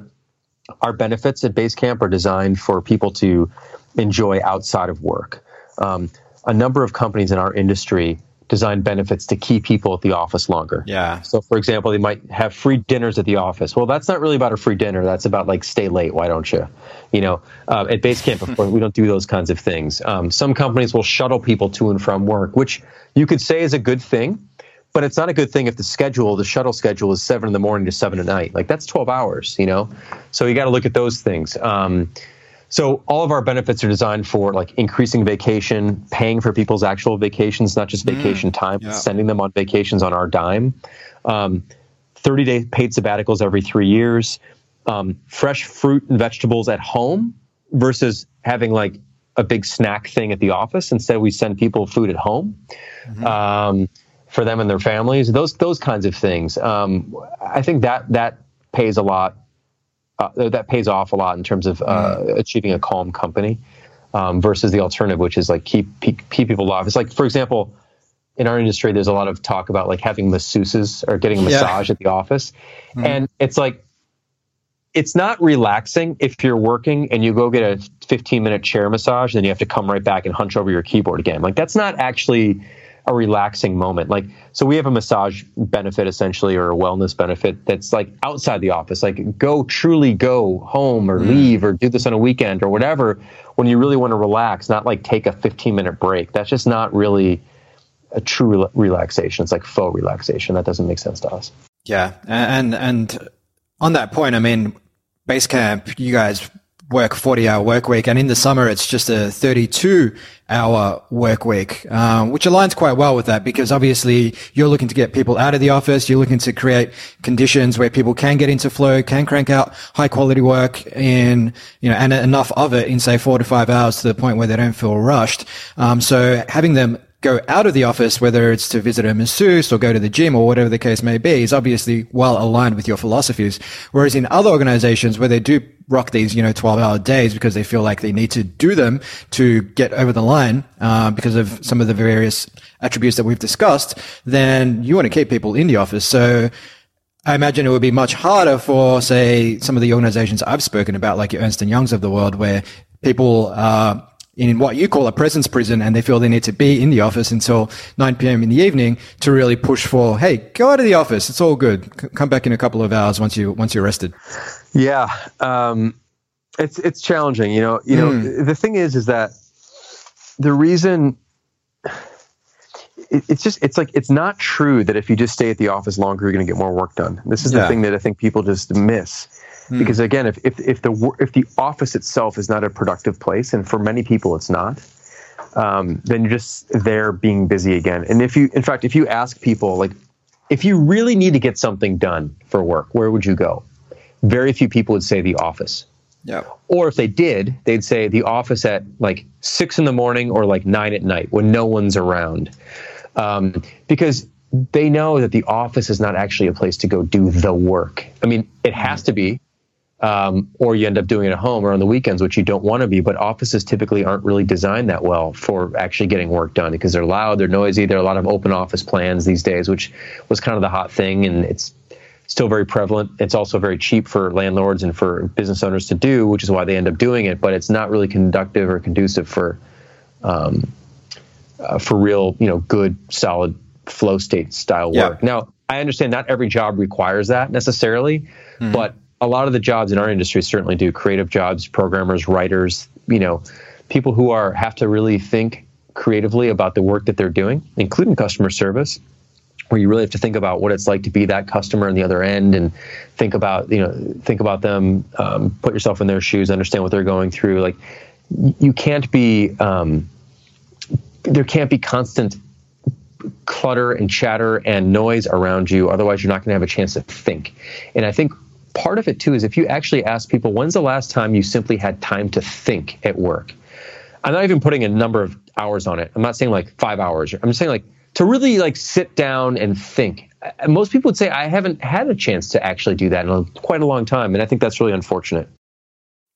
S2: our benefits at basecamp are designed for people to enjoy outside of work. Um, a number of companies in our industry design benefits to keep people at the office longer.
S1: Yeah.
S2: So, for example, they might have free dinners at the office. Well, that's not really about a free dinner. That's about like stay late. Why don't you? You know, uh, at Basecamp, of course, we don't do those kinds of things. Um, some companies will shuttle people to and from work, which you could say is a good thing. But it's not a good thing if the schedule, the shuttle schedule, is seven in the morning to seven at night. Like that's twelve hours, you know. So you got to look at those things. Um, so all of our benefits are designed for like increasing vacation, paying for people's actual vacations, not just mm, vacation mm, time, yeah. sending them on vacations on our dime. Um, 30 day paid sabbaticals every three years, um, fresh fruit and vegetables at home versus having like a big snack thing at the office. Instead, we send people food at home mm-hmm. um, for them and their families. Those those kinds of things. Um, I think that that pays a lot uh, that pays off a lot in terms of uh, mm. achieving a calm company um, versus the alternative, which is like keep, keep people off. It's like, for example, in our industry, there's a lot of talk about like having masseuses or getting a massage yeah. at the office, mm. and it's like it's not relaxing if you're working and you go get a 15 minute chair massage, and then you have to come right back and hunch over your keyboard again. Like that's not actually a relaxing moment. Like, so we have a massage benefit essentially, or a wellness benefit that's like outside the office. Like, go truly go home or mm. leave or do this on a weekend or whatever when you really want to relax, not like take a 15 minute break. That's just not really a true re- relaxation. It's like faux relaxation. That doesn't make sense to us.
S1: Yeah. And, and on that point, I mean, Basecamp, you guys work 40 hour work week. And in the summer, it's just a 32 hour work week, um, which aligns quite well with that because obviously you're looking to get people out of the office. You're looking to create conditions where people can get into flow, can crank out high quality work in, you know, and enough of it in say four to five hours to the point where they don't feel rushed. Um, so having them go out of the office, whether it's to visit a masseuse or go to the gym or whatever the case may be, is obviously well aligned with your philosophies. Whereas in other organizations where they do rock these, you know, 12 hour days because they feel like they need to do them to get over the line, uh, because of some of the various attributes that we've discussed, then you want to keep people in the office. So, I imagine it would be much harder for, say, some of the organizations I've spoken about, like your Ernst and Youngs of the world, where people are in what you call a presence prison and they feel they need to be in the office until 9 p.m. in the evening to really push for, hey, go out of the office. It's all good. C- come back in a couple of hours once you once you're rested.
S2: Yeah. Um, it's it's challenging, you know. You know, mm. the thing is is that the reason it, it's just it's like it's not true that if you just stay at the office longer you're going to get more work done. This is yeah. the thing that I think people just miss Mm. Because again, if, if, if the if the office itself is not a productive place, and for many people it's not, um, then you're just there being busy again. And if you, in fact, if you ask people like, if you really need to get something done for work, where would you go? Very few people would say the office.
S1: Yeah.
S2: Or if they did, they'd say the office at like six in the morning or like nine at night when no one's around. Um, because they know that the office is not actually a place to go do the work. I mean, it has to be um, or you end up doing it at home or on the weekends, which you don't want to be. But offices typically aren't really designed that well for actually getting work done because they're loud, they're noisy. There are a lot of open office plans these days, which was kind of the hot thing, and it's still very prevalent. It's also very cheap for landlords and for business owners to do, which is why they end up doing it. But it's not really conductive or conducive for um, uh, for real, you know, good, solid flow state style work. Yeah. Now, I understand not every job requires that necessarily, mm-hmm. but a lot of the jobs in our industry certainly do. Creative jobs, programmers, writers, you know, people who are have to really think creatively about the work that they're doing, including customer service, where you really have to think about what it's like to be that customer on the other end and think about, you know, think about them, um, put yourself in their shoes, understand what they're going through. Like you can't be um, there can't be constant clutter and chatter and noise around you. Otherwise you're not going to have a chance to think. And i think part of it too is if you actually ask people when's the last time you simply had time to think at work? I'm not even putting a number of hours on it. I'm not saying like five hours. I'm just saying like to really like sit down and think. Uh, most people would say i haven't had a chance to actually do that in a, quite a long time and i think that's really unfortunate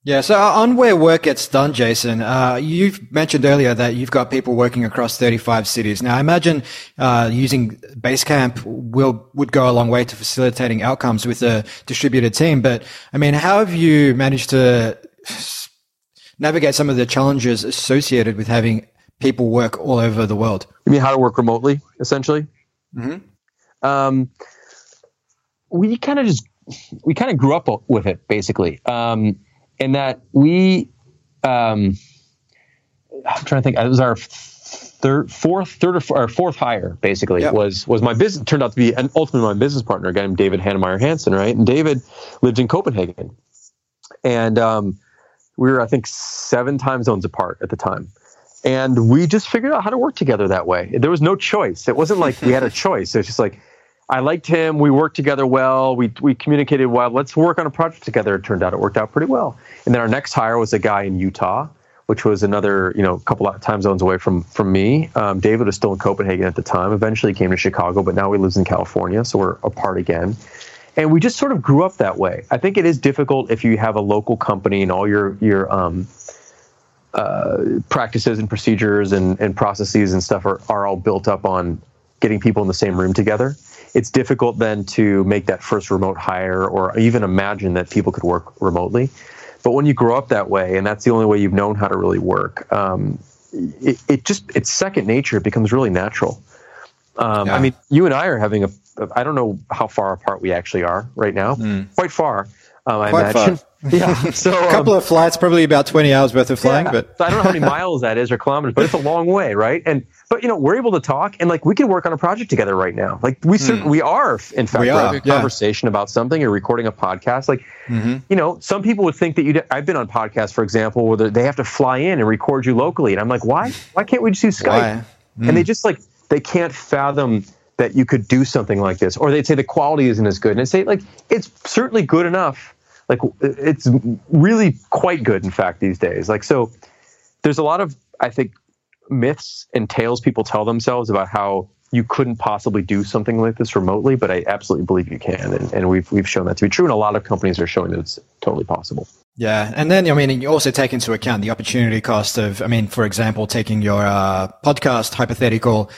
S1: yeah, so on where work gets done, Jason, uh, you've mentioned earlier that you've got people working across 35 cities. Now, I imagine uh, using Basecamp will would go a long way to facilitating outcomes with a distributed team. But I mean, how have you managed to navigate some of the challenges associated with having people work all over the world?
S2: You mean how to work remotely, essentially? Mm-hmm. Um, we kind of just we kind of grew up with it, basically. Um, in that we, um, I'm trying to think. It was our third, fourth, third or, fourth, or fourth hire. Basically, yep. was was my business turned out to be and ultimately my business partner, a guy named David Heinemeier Hansson, right? And David lived in Copenhagen, and um, we were I think seven time zones apart at the time. And we just figured out how to work together that way. There was no choice. It wasn't like we had a choice. It was just like I liked him. We worked together well. We we communicated well. Let's work on a project together. It turned out it worked out pretty well. And then our next hire was a guy in Utah, which was another you know couple of time zones away from from me. Um, David was still in Copenhagen at the time. Eventually he came to Chicago, but now he lives in California, so we're apart again. And we just sort of grew up that way. I think it is difficult if you have a local company and all your your um, uh, practices and procedures and, and processes and stuff are, are all built up on getting people in the same room together it's difficult then to make that first remote hire or even imagine that people could work remotely. But when you grow up that way, and that's the only way you've known how to really work, um, it, it, just it's second nature. It becomes really natural. Um, yeah. I mean, you and I are having a. I don't know how far apart we actually are right now. Mm. Quite far, um, I Quite imagine. Far.
S1: Yeah. So a couple um, of flights, probably about 20 hours worth of flying, yeah. but
S2: so I don't know how many miles that is or kilometers, but it's a long way, right? And but you know, we're able to talk and like we can work on a project together right now. Like we hmm. we are in fact we are, having a yeah. conversation about something or recording a podcast. Like mm-hmm. you know, some people would think that you I've been on podcasts for example where they have to fly in and record you locally and I'm like, "Why? Why can't we just use Skype?" Mm. And they just like they can't fathom that you could do something like this or they'd say the quality isn't as good and I say like it's certainly good enough like it's really quite good in fact these days like so there's a lot of i think myths and tales people tell themselves about how you couldn't possibly do something like this remotely but i absolutely believe you can and, and we've, we've shown that to be true and a lot of companies are showing that it's totally possible
S1: yeah, and then I mean, you also take into account the opportunity cost of, I mean, for example, taking your uh, podcast hypothetical.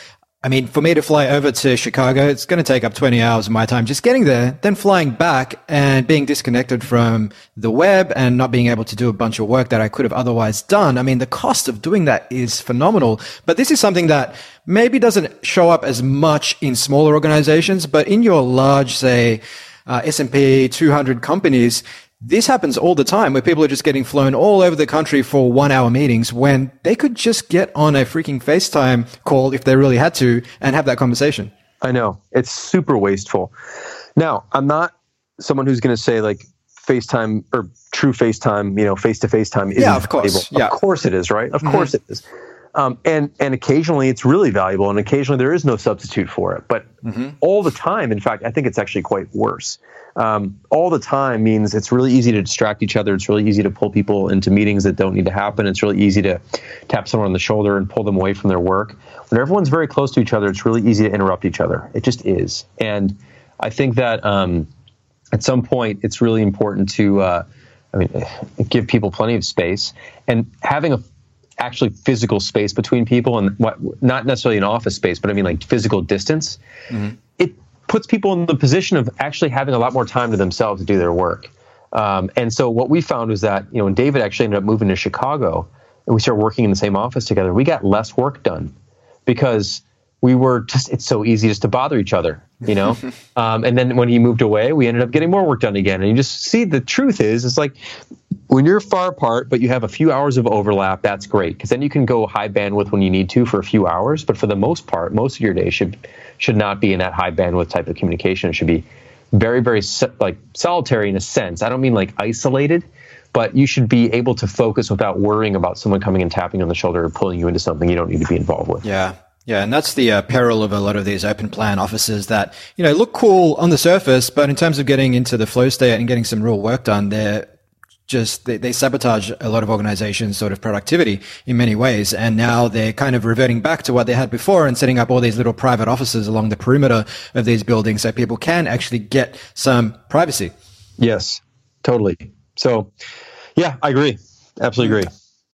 S1: I mean, for me to fly over to Chicago, it's going to take up 20 hours of my time just getting there, then flying back and being disconnected from the web and not being able to do a bunch of work that I could have otherwise done. I mean, the cost of doing that is phenomenal, but this is something that maybe doesn't show up as much in smaller organizations, but in your large, say, uh, S&P 200 companies, this happens all the time where people are just getting flown all over the country for one hour meetings when they could just get on a freaking FaceTime call if they really had to and have that conversation.
S2: I know. It's super wasteful. Now, I'm not someone who's going to say like FaceTime or true FaceTime, you know, face to face time is
S1: yeah, of course.
S2: Yeah. Of course it is, right? Of mm-hmm. course it is. Um, and and occasionally it's really valuable, and occasionally there is no substitute for it. But mm-hmm. all the time, in fact, I think it's actually quite worse. Um, all the time means it's really easy to distract each other. It's really easy to pull people into meetings that don't need to happen. It's really easy to tap someone on the shoulder and pull them away from their work. When everyone's very close to each other, it's really easy to interrupt each other. It just is. And I think that um, at some point, it's really important to. Uh, I mean, give people plenty of space and having a actually physical space between people and what not necessarily an office space but i mean like physical distance mm-hmm. it puts people in the position of actually having a lot more time to themselves to do their work. Um, and so what we found was that you know when david actually ended up moving to chicago and we started working in the same office together we got less work done because we were just it's so easy just to bother each other you know? Um, and then when he moved away we ended up getting more work done again. And you just see the truth is it's like when you're far apart, but you have a few hours of overlap, that's great. Because then you can go high bandwidth when you need to for a few hours. But for the most part, most of your day should should not be in that high bandwidth type of communication. It should be very, very like solitary in a sense. I don't mean like isolated, but you should be able to focus without worrying about someone coming and tapping on the shoulder or pulling you into something you don't need to be involved with.
S1: Yeah. Yeah, and that's the uh, peril of a lot of these open plan offices that, you know, look cool on the surface, but in terms of getting into the flow state and getting some real work done, they're just, they, they sabotage a lot of organizations' sort of productivity in many ways. And now they're kind of reverting back to what they had before and setting up all these little private offices along the perimeter of these buildings so people can actually get some privacy.
S2: Yes, totally. So, yeah, I agree. Absolutely agree.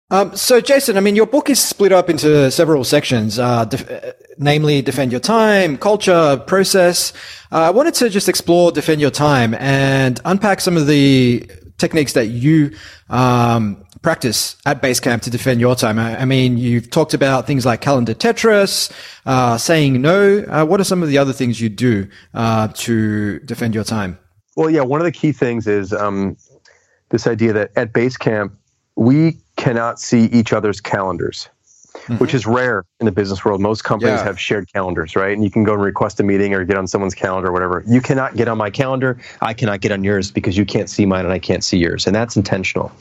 S1: Um, so, Jason, I mean, your book is split up into several sections, uh, def- uh, namely defend your time, culture, process. Uh, I wanted to just explore defend your time and unpack some of the techniques that you um, practice at Basecamp to defend your time. I, I, mean, you've talked about things like calendar Tetris, uh, saying no. Uh, what are some of the other things you do uh, to defend your time?
S2: Well, yeah, one of the key things is um, this idea that at Basecamp we cannot see each other's calendars, mm-hmm. which is rare in the business world. Most companies yeah. have shared calendars, right? And you can go and request a meeting or get on someone's calendar or whatever. You cannot get on my calendar. I cannot get on yours because you can't see mine and I can't see yours. And that's intentional.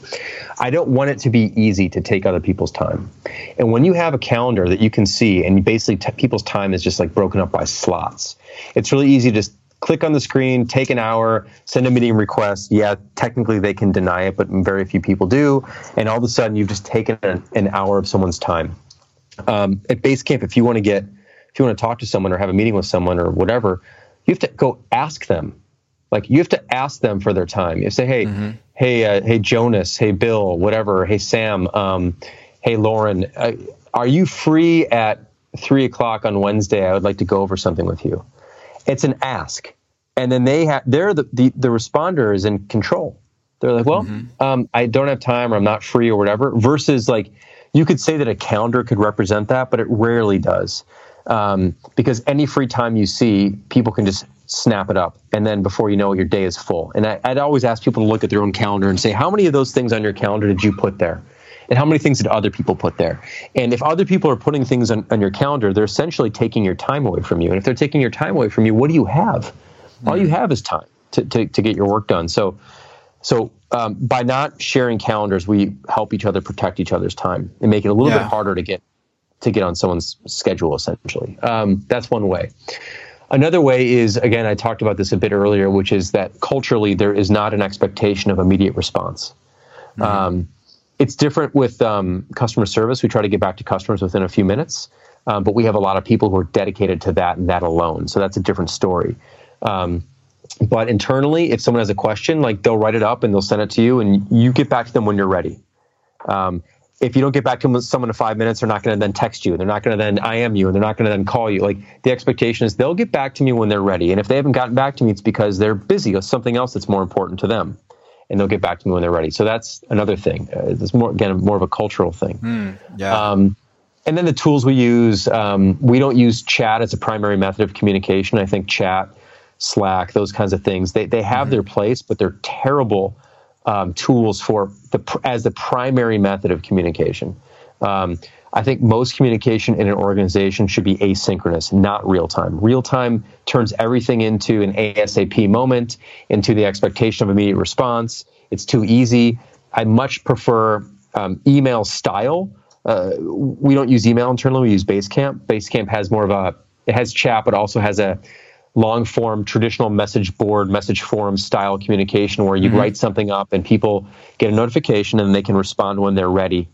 S2: I don't want it to be easy to take other people's time. And when you have a calendar that you can see and basically t- people's time is just like broken up by slots, it's really easy to click on the screen, take an hour, send a meeting request. Yeah, technically they can deny it, but very few people do. And all of a sudden, you've just taken an, an hour of someone's time. Um, at base camp, if you want to get, if you want to talk to someone or have a meeting with someone or whatever, you have to go ask them. Like you have to ask them for their time. You say, hey, mm-hmm. hey, uh, hey, Jonas, hey, Bill, whatever, hey, Sam, um, hey, Lauren, uh, are you free at three o'clock on Wednesday? I would like to go over something with you. It's an ask and then they have they're the, the, the responder is in control they're like well mm-hmm. um, i don't have time or i'm not free or whatever versus like you could say that a calendar could represent that but it rarely does um, because any free time you see people can just snap it up and then before you know it your day is full and I, i'd always ask people to look at their own calendar and say how many of those things on your calendar did you put there and how many things did other people put there? And if other people are putting things on, on, your calendar, they're essentially taking your time away from you. And if they're taking your time away from you, what do you have? all you have is time to, to, to get your work done. So, so um, by not sharing calendars, we help each other protect each other's time and make it a little yeah. bit harder to get to get on someone's schedule. Essentially, um, that's one way. Another way is again, I talked about this a bit earlier, which is that culturally there is not an expectation of immediate response. Mm-hmm. Um, it's different with um, customer service. We try to get back to customers within a few minutes, um, but we have a lot of people who are dedicated to that and that alone. So that's a different story. Um, but internally, if someone has a question, like they'll write it up and they'll send it to you, and you get back to them when you're ready. Um, if you don't get back to someone in five minutes, they're not going to then text you. They're not going to then IM you, and they're not going to then call you. Like the expectation is they'll get back to me when they're ready. And if they haven't gotten back to me, it's because they're busy or something else that's more important to them, and they'll get back to me when they're ready. So that's another thing. Uh, it's more again more of a cultural thing. Mm, yeah. Um, and then the tools we use, um, we don't use chat as a primary method of communication. I think chat Slack, those kinds of things. They they have mm-hmm. their place, but they're terrible um, tools for the as the primary method of communication. Um, I think most communication in an organization should be asynchronous, not real time. Real time turns everything into an ASAP moment, into the expectation of immediate response. It's too easy. I much prefer um, email style. Uh, we don't use email internally. We use Basecamp. Basecamp has more of a it has chat, but also has a long form traditional message board message forum style communication where you mm-hmm. write something up and people get a notification and they can respond when they're ready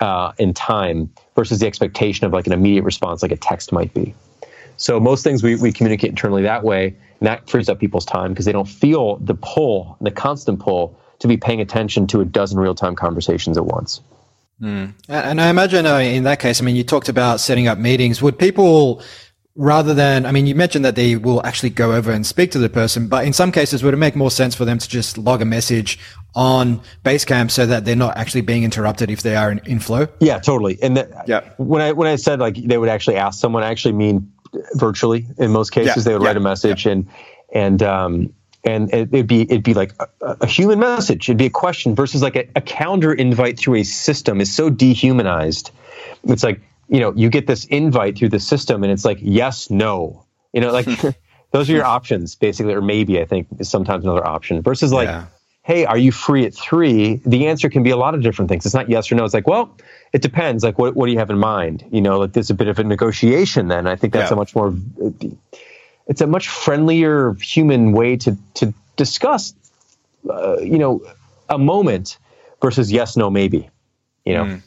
S2: uh, in time versus the expectation of like an immediate response like a text might be so most things we, we communicate internally that way and that frees up people's time because they don't feel the pull the constant pull to be paying attention to a dozen real-time conversations at once
S1: mm. and i imagine uh, in that case i mean you talked about setting up meetings would people rather than, I mean, you mentioned that they will actually go over and speak to the person, but in some cases, would it make more sense for them to just log a message on Basecamp so that they're not actually being interrupted if they are in, in flow?
S2: Yeah, totally. And that, yeah. when I when I said like they would actually ask someone, I actually mean virtually. In most cases, yeah. they would yeah. write a message yeah. and and um, and it'd be it'd be like a, a, human message. It'd be a question versus like a, a calendar invite through a system is so dehumanized. It's like you know, you get this invite through the system and it's like, yes, no. You know, like those are your options basically, or maybe I think is sometimes another option versus like, yeah. hey, are you free at three? The answer can be a lot of different things. It's not yes or no. It's like, well, it depends. Like, what, what do you have in mind? You know, like there's a bit of a negotiation then. I think that's yeah. a much more, it's a much friendlier human way to, to discuss, uh, you know, a moment versus yes, no, maybe, you know? Mm.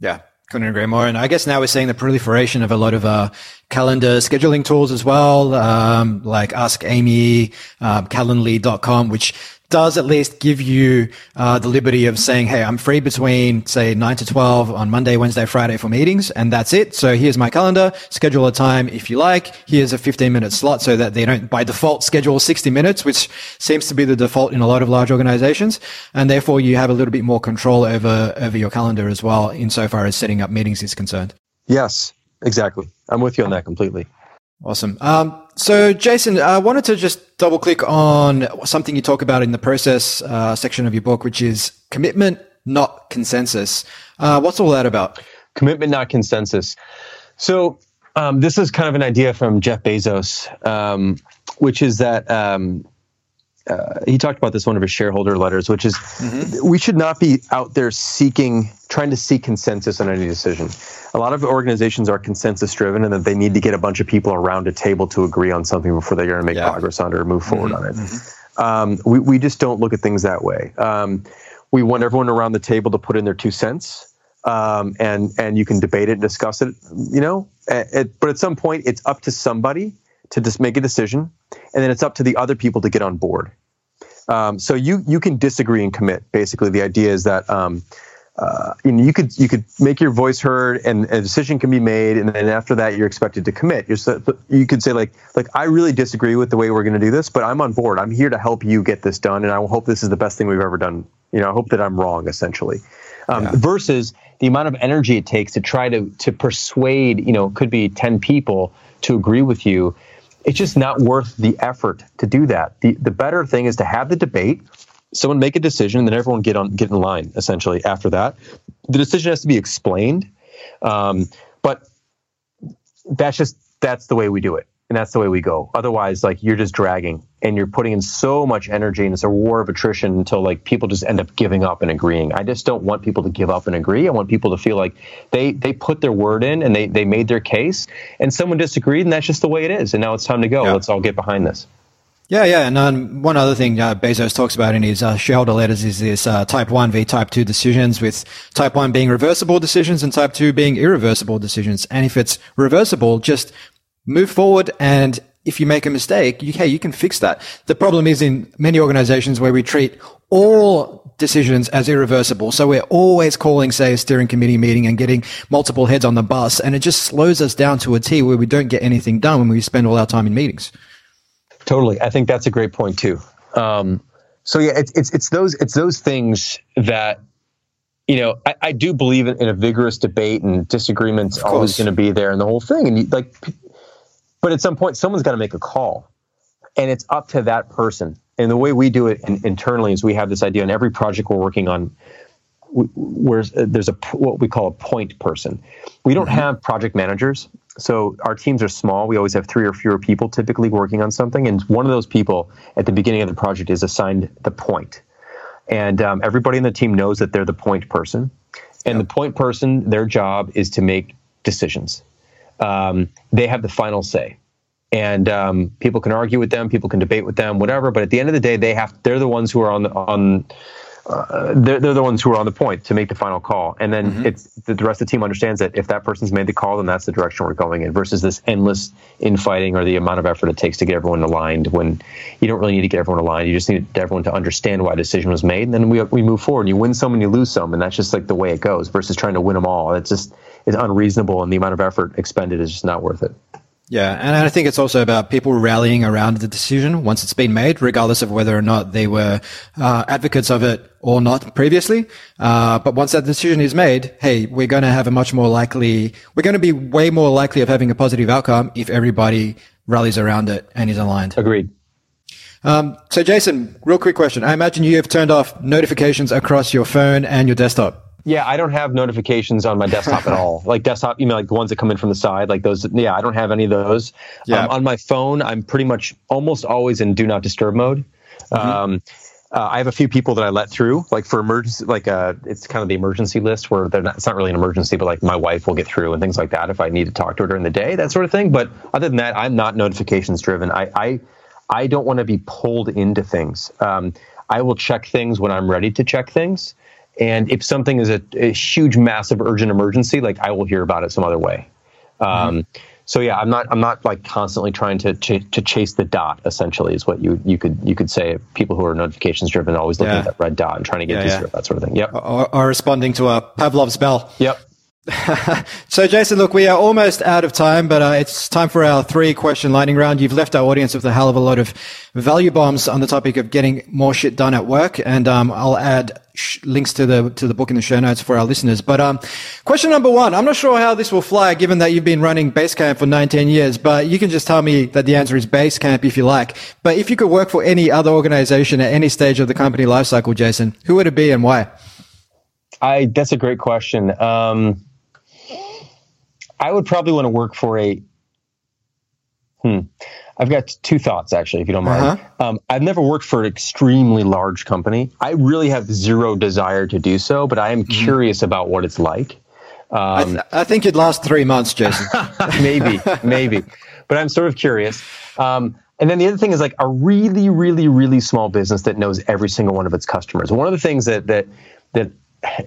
S1: Yeah. Couldn't agree more. And I guess now we're seeing the proliferation of a lot of uh, calendar scheduling tools as well, um, like Ask Amy, um, Calendly.com, which does at least give you uh, the liberty of saying, "Hey, I'm free between say nine to twelve on Monday, Wednesday, Friday for meetings, and that's it." So here's my calendar. Schedule a time if you like. Here's a 15 minute slot, so that they don't by default schedule 60 minutes, which seems to be the default in a lot of large organizations, and therefore you have a little bit more control over over your calendar as well, insofar as setting up meetings is concerned.
S2: Yes, exactly. I'm with you on that completely.
S1: Awesome. Um, so, Jason, I wanted to just double click on something you talk about in the process uh, section of your book, which is commitment, not consensus. Uh, what's all that about?
S2: Commitment, not consensus. So, um, this is kind of an idea from Jeff Bezos, um, which is that um, uh, he talked about this one of his shareholder letters, which is mm-hmm. we should not be out there seeking, trying to seek consensus on any decision. A lot of organizations are consensus driven, and that they need to get a bunch of people around a table to agree on something before they're going to make yeah. progress on it or move forward mm-hmm. on it. Mm-hmm. Um, we we just don't look at things that way. Um, we want everyone around the table to put in their two cents. Um, and and you can debate it and discuss it, you know. At, but at some point, it's up to somebody to just make a decision, and then it's up to the other people to get on board. Um, so you you can disagree and commit. Basically, the idea is that um, uh, you, know, you could you could make your voice heard, and a decision can be made, and then after that, you're expected to commit. You're, so, you could say like like I really disagree with the way we're going to do this, but I'm on board. I'm here to help you get this done, and I hope this is the best thing we've ever done. You know, I hope that I'm wrong, essentially. Um, yeah. Versus the amount of energy it takes to try to to persuade, you know, could be ten people to agree with you it's just not worth the effort to do that. The, the better thing is to have the debate, someone make a decision, and then everyone get on get in line. Essentially, after that, the decision has to be explained. Um, but that's just that's the way we do it and that's the way we go. Otherwise, like you're just dragging and you're putting in so much energy and it's a war of attrition until like people just end up giving up and agreeing. I just don't want people to give up and agree. I want people to feel like they they put their word in and they they made their case and someone disagreed and that's just the way it is. And now it's time to go. Yeah. Let's all get behind this.
S1: Yeah, yeah, and um, one other thing uh, Bezos talks about in his uh, shareholder letters is this uh, Type One v Type Two decisions, with Type One being reversible decisions and Type Two being irreversible decisions. And if it's reversible, just move forward and if you make a mistake, you, hey, you can fix that. The problem is in many organizations where we treat all decisions as irreversible. So we're always calling, say, a steering committee meeting and getting multiple heads on the bus. And it just slows us down to a T where we don't get anything done when we spend all our time in meetings.
S2: Totally. I think that's a great point too. Um, so yeah, it's, it's, it's those, it's those things that you know, I, I, do believe in, in, a vigorous debate and disagreements always going to be there and the whole thing. And you, like but at some point, someone's got to make a call, and it's up to that person. And the way we do it in, internally is we have this idea on every project we're working on. Where there's a what we call a point person. We don't mm-hmm. have project managers, so our teams are small. We always have three or fewer people typically working on something, and one of those people at the beginning of the project is assigned the point. And um, everybody in the team knows that they're the point person. And yep. the point person, their job is to make decisions um, they have the final say. And um, people can argue with them, people can debate with them, whatever. But at the end of the day, they have they're the ones who are on the on. Uh, they're, they're the ones who are on the point to make the final call, and then mm-hmm. it's the, the rest of the team understands that if that person's made the call, then that's the direction we're going in. Versus this endless infighting or the amount of effort it takes to get everyone aligned. When you don't really need to get everyone aligned, you just need everyone to understand why a decision was made, and then we we move forward. And you win some and you lose some, and that's just like the way it goes. Versus trying to win them all, it's just is unreasonable and the amount of effort expended is just not worth it.
S1: Yeah, and I think it's also about people rallying around the decision once it's been made, regardless of whether or not they were uh, advocates of it or not previously. Uh, but once that decision is made, hey, we're going to have a much more likely, we're going to be way more likely of having a positive outcome if everybody rallies around it and is aligned.
S2: Agreed.
S1: Um, so, Jason, real quick question. I imagine you have turned off notifications across your phone and your desktop.
S2: Yeah, I don't have notifications on my desktop at all. Like desktop, you know, like the ones that come in from the side, like those. Yeah, I don't have any of those. Yeah. Um, on my phone, I'm pretty much almost always in do not disturb mode. Mm-hmm. Um, uh, I have a few people that I let through, like for emergency, like uh, it's kind of the emergency list where they're not, it's not really an emergency, but like my wife will get through and things like that if I need to talk to her during the day, that sort of thing. But other than that, I'm not notifications driven. I I, I don't want to be pulled into things. Um, I will check things when I'm ready to check things, and if something is a, a huge, massive, urgent emergency, like I will hear about it some other way. Um, mm-hmm so yeah, I'm not I'm not like constantly trying to to, to chase the dot. Essentially, is what you you could you could say. People who are notifications driven always looking yeah. at that red dot and trying to get yeah, yeah. that sort of thing. Yep.
S1: Or, or responding to a Pavlov's bell.
S2: Yep.
S1: so, Jason, look, we are almost out of time, but uh, it's time for our three question lightning round. You've left our audience with a hell of a lot of value bombs on the topic of getting more shit done at work, and um, I'll add sh- links to the to the book in the show notes for our listeners. But um, question number one, I'm not sure how this will fly, given that you've been running Basecamp for 19 years, but you can just tell me that the answer is Basecamp if you like. But if you could work for any other organization at any stage of the company lifecycle, Jason, who would it be and why?
S2: I that's a great question. Um, I would probably want to work for a. Hmm. I've got two thoughts actually, if you don't mind. Uh-huh. Um, I've never worked for an extremely large company. I really have zero desire to do so, but I am mm-hmm. curious about what it's like.
S1: Um, I, th- I, think it'd last three months, Jason.
S2: maybe, maybe, but I'm sort of curious. Um, and then the other thing is like a really, really, really small business that knows every single one of its customers. One of the things that that that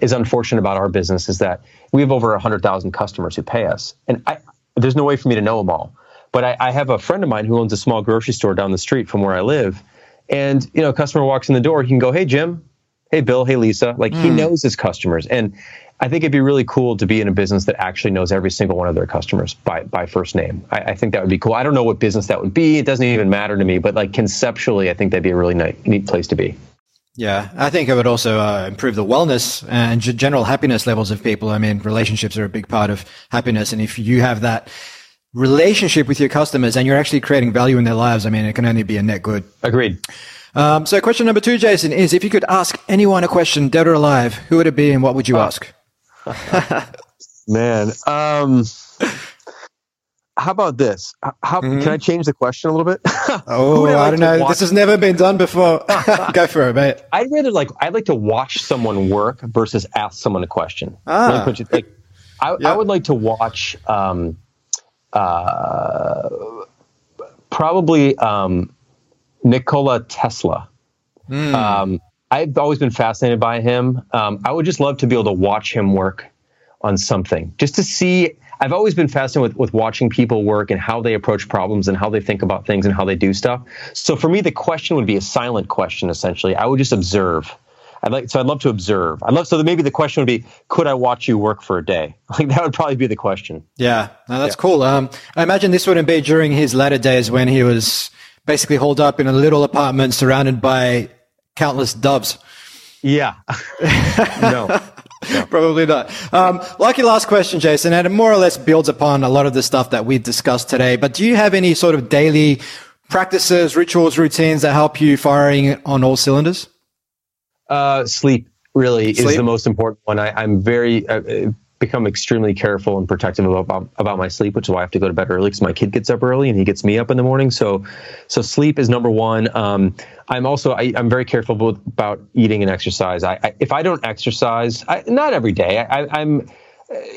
S2: is unfortunate about our business is that we have over 100,000 customers who pay us. And I, there's no way for me to know them all. But I, I, have a friend of mine who owns a small grocery store down the street from where I live. And, you know, a customer walks in the door, he can go, Hey, Jim. Hey, Bill. Hey, Lisa. Like mm. he hmm. knows his customers. And I think it'd be really cool to be in a business that actually knows every single one of their customers by, by first name. I, I think that would be cool. I don't know what business that would be. It doesn't even matter to me. But like conceptually, I think that'd be a really neat, neat place to be.
S1: Yeah, I think it would also uh, improve the wellness and general happiness levels of people. I mean, relationships are a big part of happiness. And if you have that relationship with your customers and you're actually creating value in their lives, I mean, it can only be a net good.
S2: Agreed.
S1: Um, so question number two, Jason, is if you could ask anyone a question, dead or alive, who would it be and what would you oh. ask?
S2: Man, um, how about this? How mm-hmm. can I change the question a little bit?
S1: oh, I, like I don't know. Watch? This has never been done before. Go for it, mate.
S2: I'd rather like I'd like to watch someone work versus ask someone a question. Ah. Like, I, yep. I, would like to watch um, uh, probably um, Nikola Tesla. Mm. Um, I've always been fascinated by him. Um, I would just love to be able to watch him work on something, just to see I've always been fascinated with, with watching people work and how they approach problems and how they think about things and how they do stuff. So for me, the question would be a silent question, essentially. I would just observe. I'd like, so I'd love to observe. I'd love, so maybe the question would be, could I watch you work for a day? Like that would probably be the question.
S1: Yeah, no, that's yeah. cool. Um, I imagine this wouldn't be during his latter days when he was basically holed up in a little apartment surrounded by countless doves.
S2: Yeah. no.
S1: Probably not. Um, lucky last question, Jason, and it more or less builds upon a lot of the stuff that we've discussed today. But do you have any sort of daily practices, rituals, routines that help you firing on all cylinders?
S2: Uh, sleep really sleep? is the most important one. I, am very uh, become extremely careful and protective about, about my sleep, which is why I have to go to bed early because my kid gets up early and he gets me up in the morning. So, so sleep is number one. Um, I'm also I, am very careful about eating and exercise. I, I if I don't exercise, I, not every day. I, am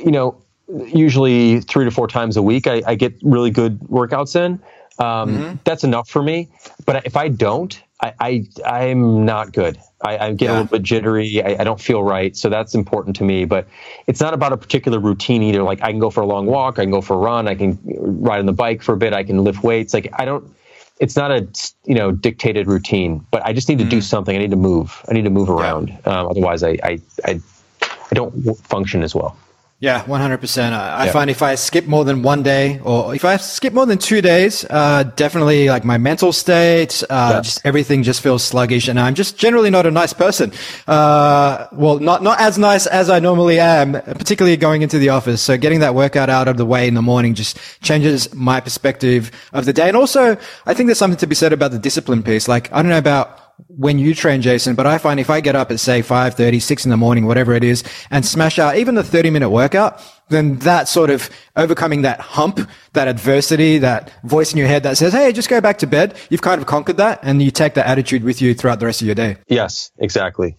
S2: you know, usually three to four times a week. I, I get really good workouts in. Um, mm-hmm. That's enough for me. But if I don't, I, I am not good. I, I get yeah. a little bit jittery. I, I, don't feel right. So that's important to me. But it's not about a particular routine either. Like I can go for a long walk, I can go for a run, I can ride on the bike for a bit, I can lift weights. Like I don't. It's not a you know dictated routine, but I just need to mm. do something. I need to move. I need to move around. Yeah. Um, otherwise, I, I I I don't function as well.
S1: Yeah, 100%. I, yeah. find if I skip more than one day or if I skip more than two days, uh, definitely like my mental state, uh, yeah. just everything just feels sluggish and I'm just generally not a nice person. Uh, well, not, not as nice as I normally am, particularly going into the office. So getting that workout out of the way in the morning just changes my perspective of the day. And also, I think there's something to be said about the discipline piece. Like, I don't know about when you train, Jason, but I find if I get up at say 5.30, 6 in the morning, whatever it is, and smash out even the 30 minute workout, then that sort of overcoming that hump, that adversity, that voice in your head that says, Hey, just go back to bed. You've kind of conquered that and you take that attitude with you throughout the rest of your day.
S2: Yes, exactly.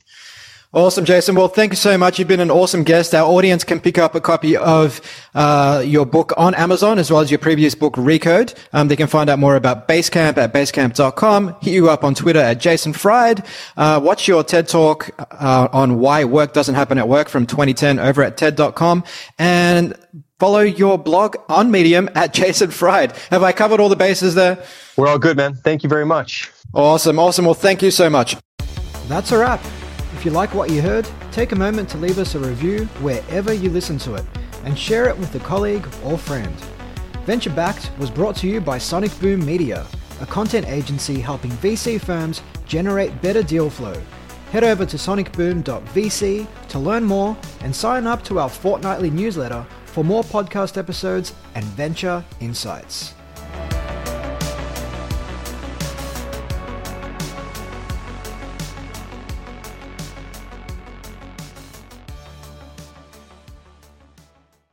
S1: Awesome, Jason. Well, thank you so much. You've been an awesome guest. Our audience can pick up a copy of uh, your book on Amazon as well as your previous book, Rework. Um, they can find out more about Basecamp at basecamp.com. Hit you up on Twitter at Jason Fried. Uh, watch your TED Talk uh, on why work doesn't happen at work from 2010 over at TED.com. And follow your blog on Medium at Jason Fried. Have I covered all the bases there?
S2: We're all good, man. Thank you very much.
S1: Awesome. Awesome. Well, thank you so much. That's a wrap. If you like what you heard, take a moment to leave us a review wherever you listen to it and share it with a colleague or friend. Venture Backed was brought to you by Sonic Boom Media, a content agency helping VC firms generate better deal flow. Head over to sonicboom.vc to learn more and sign up to our fortnightly newsletter for more podcast episodes and venture insights.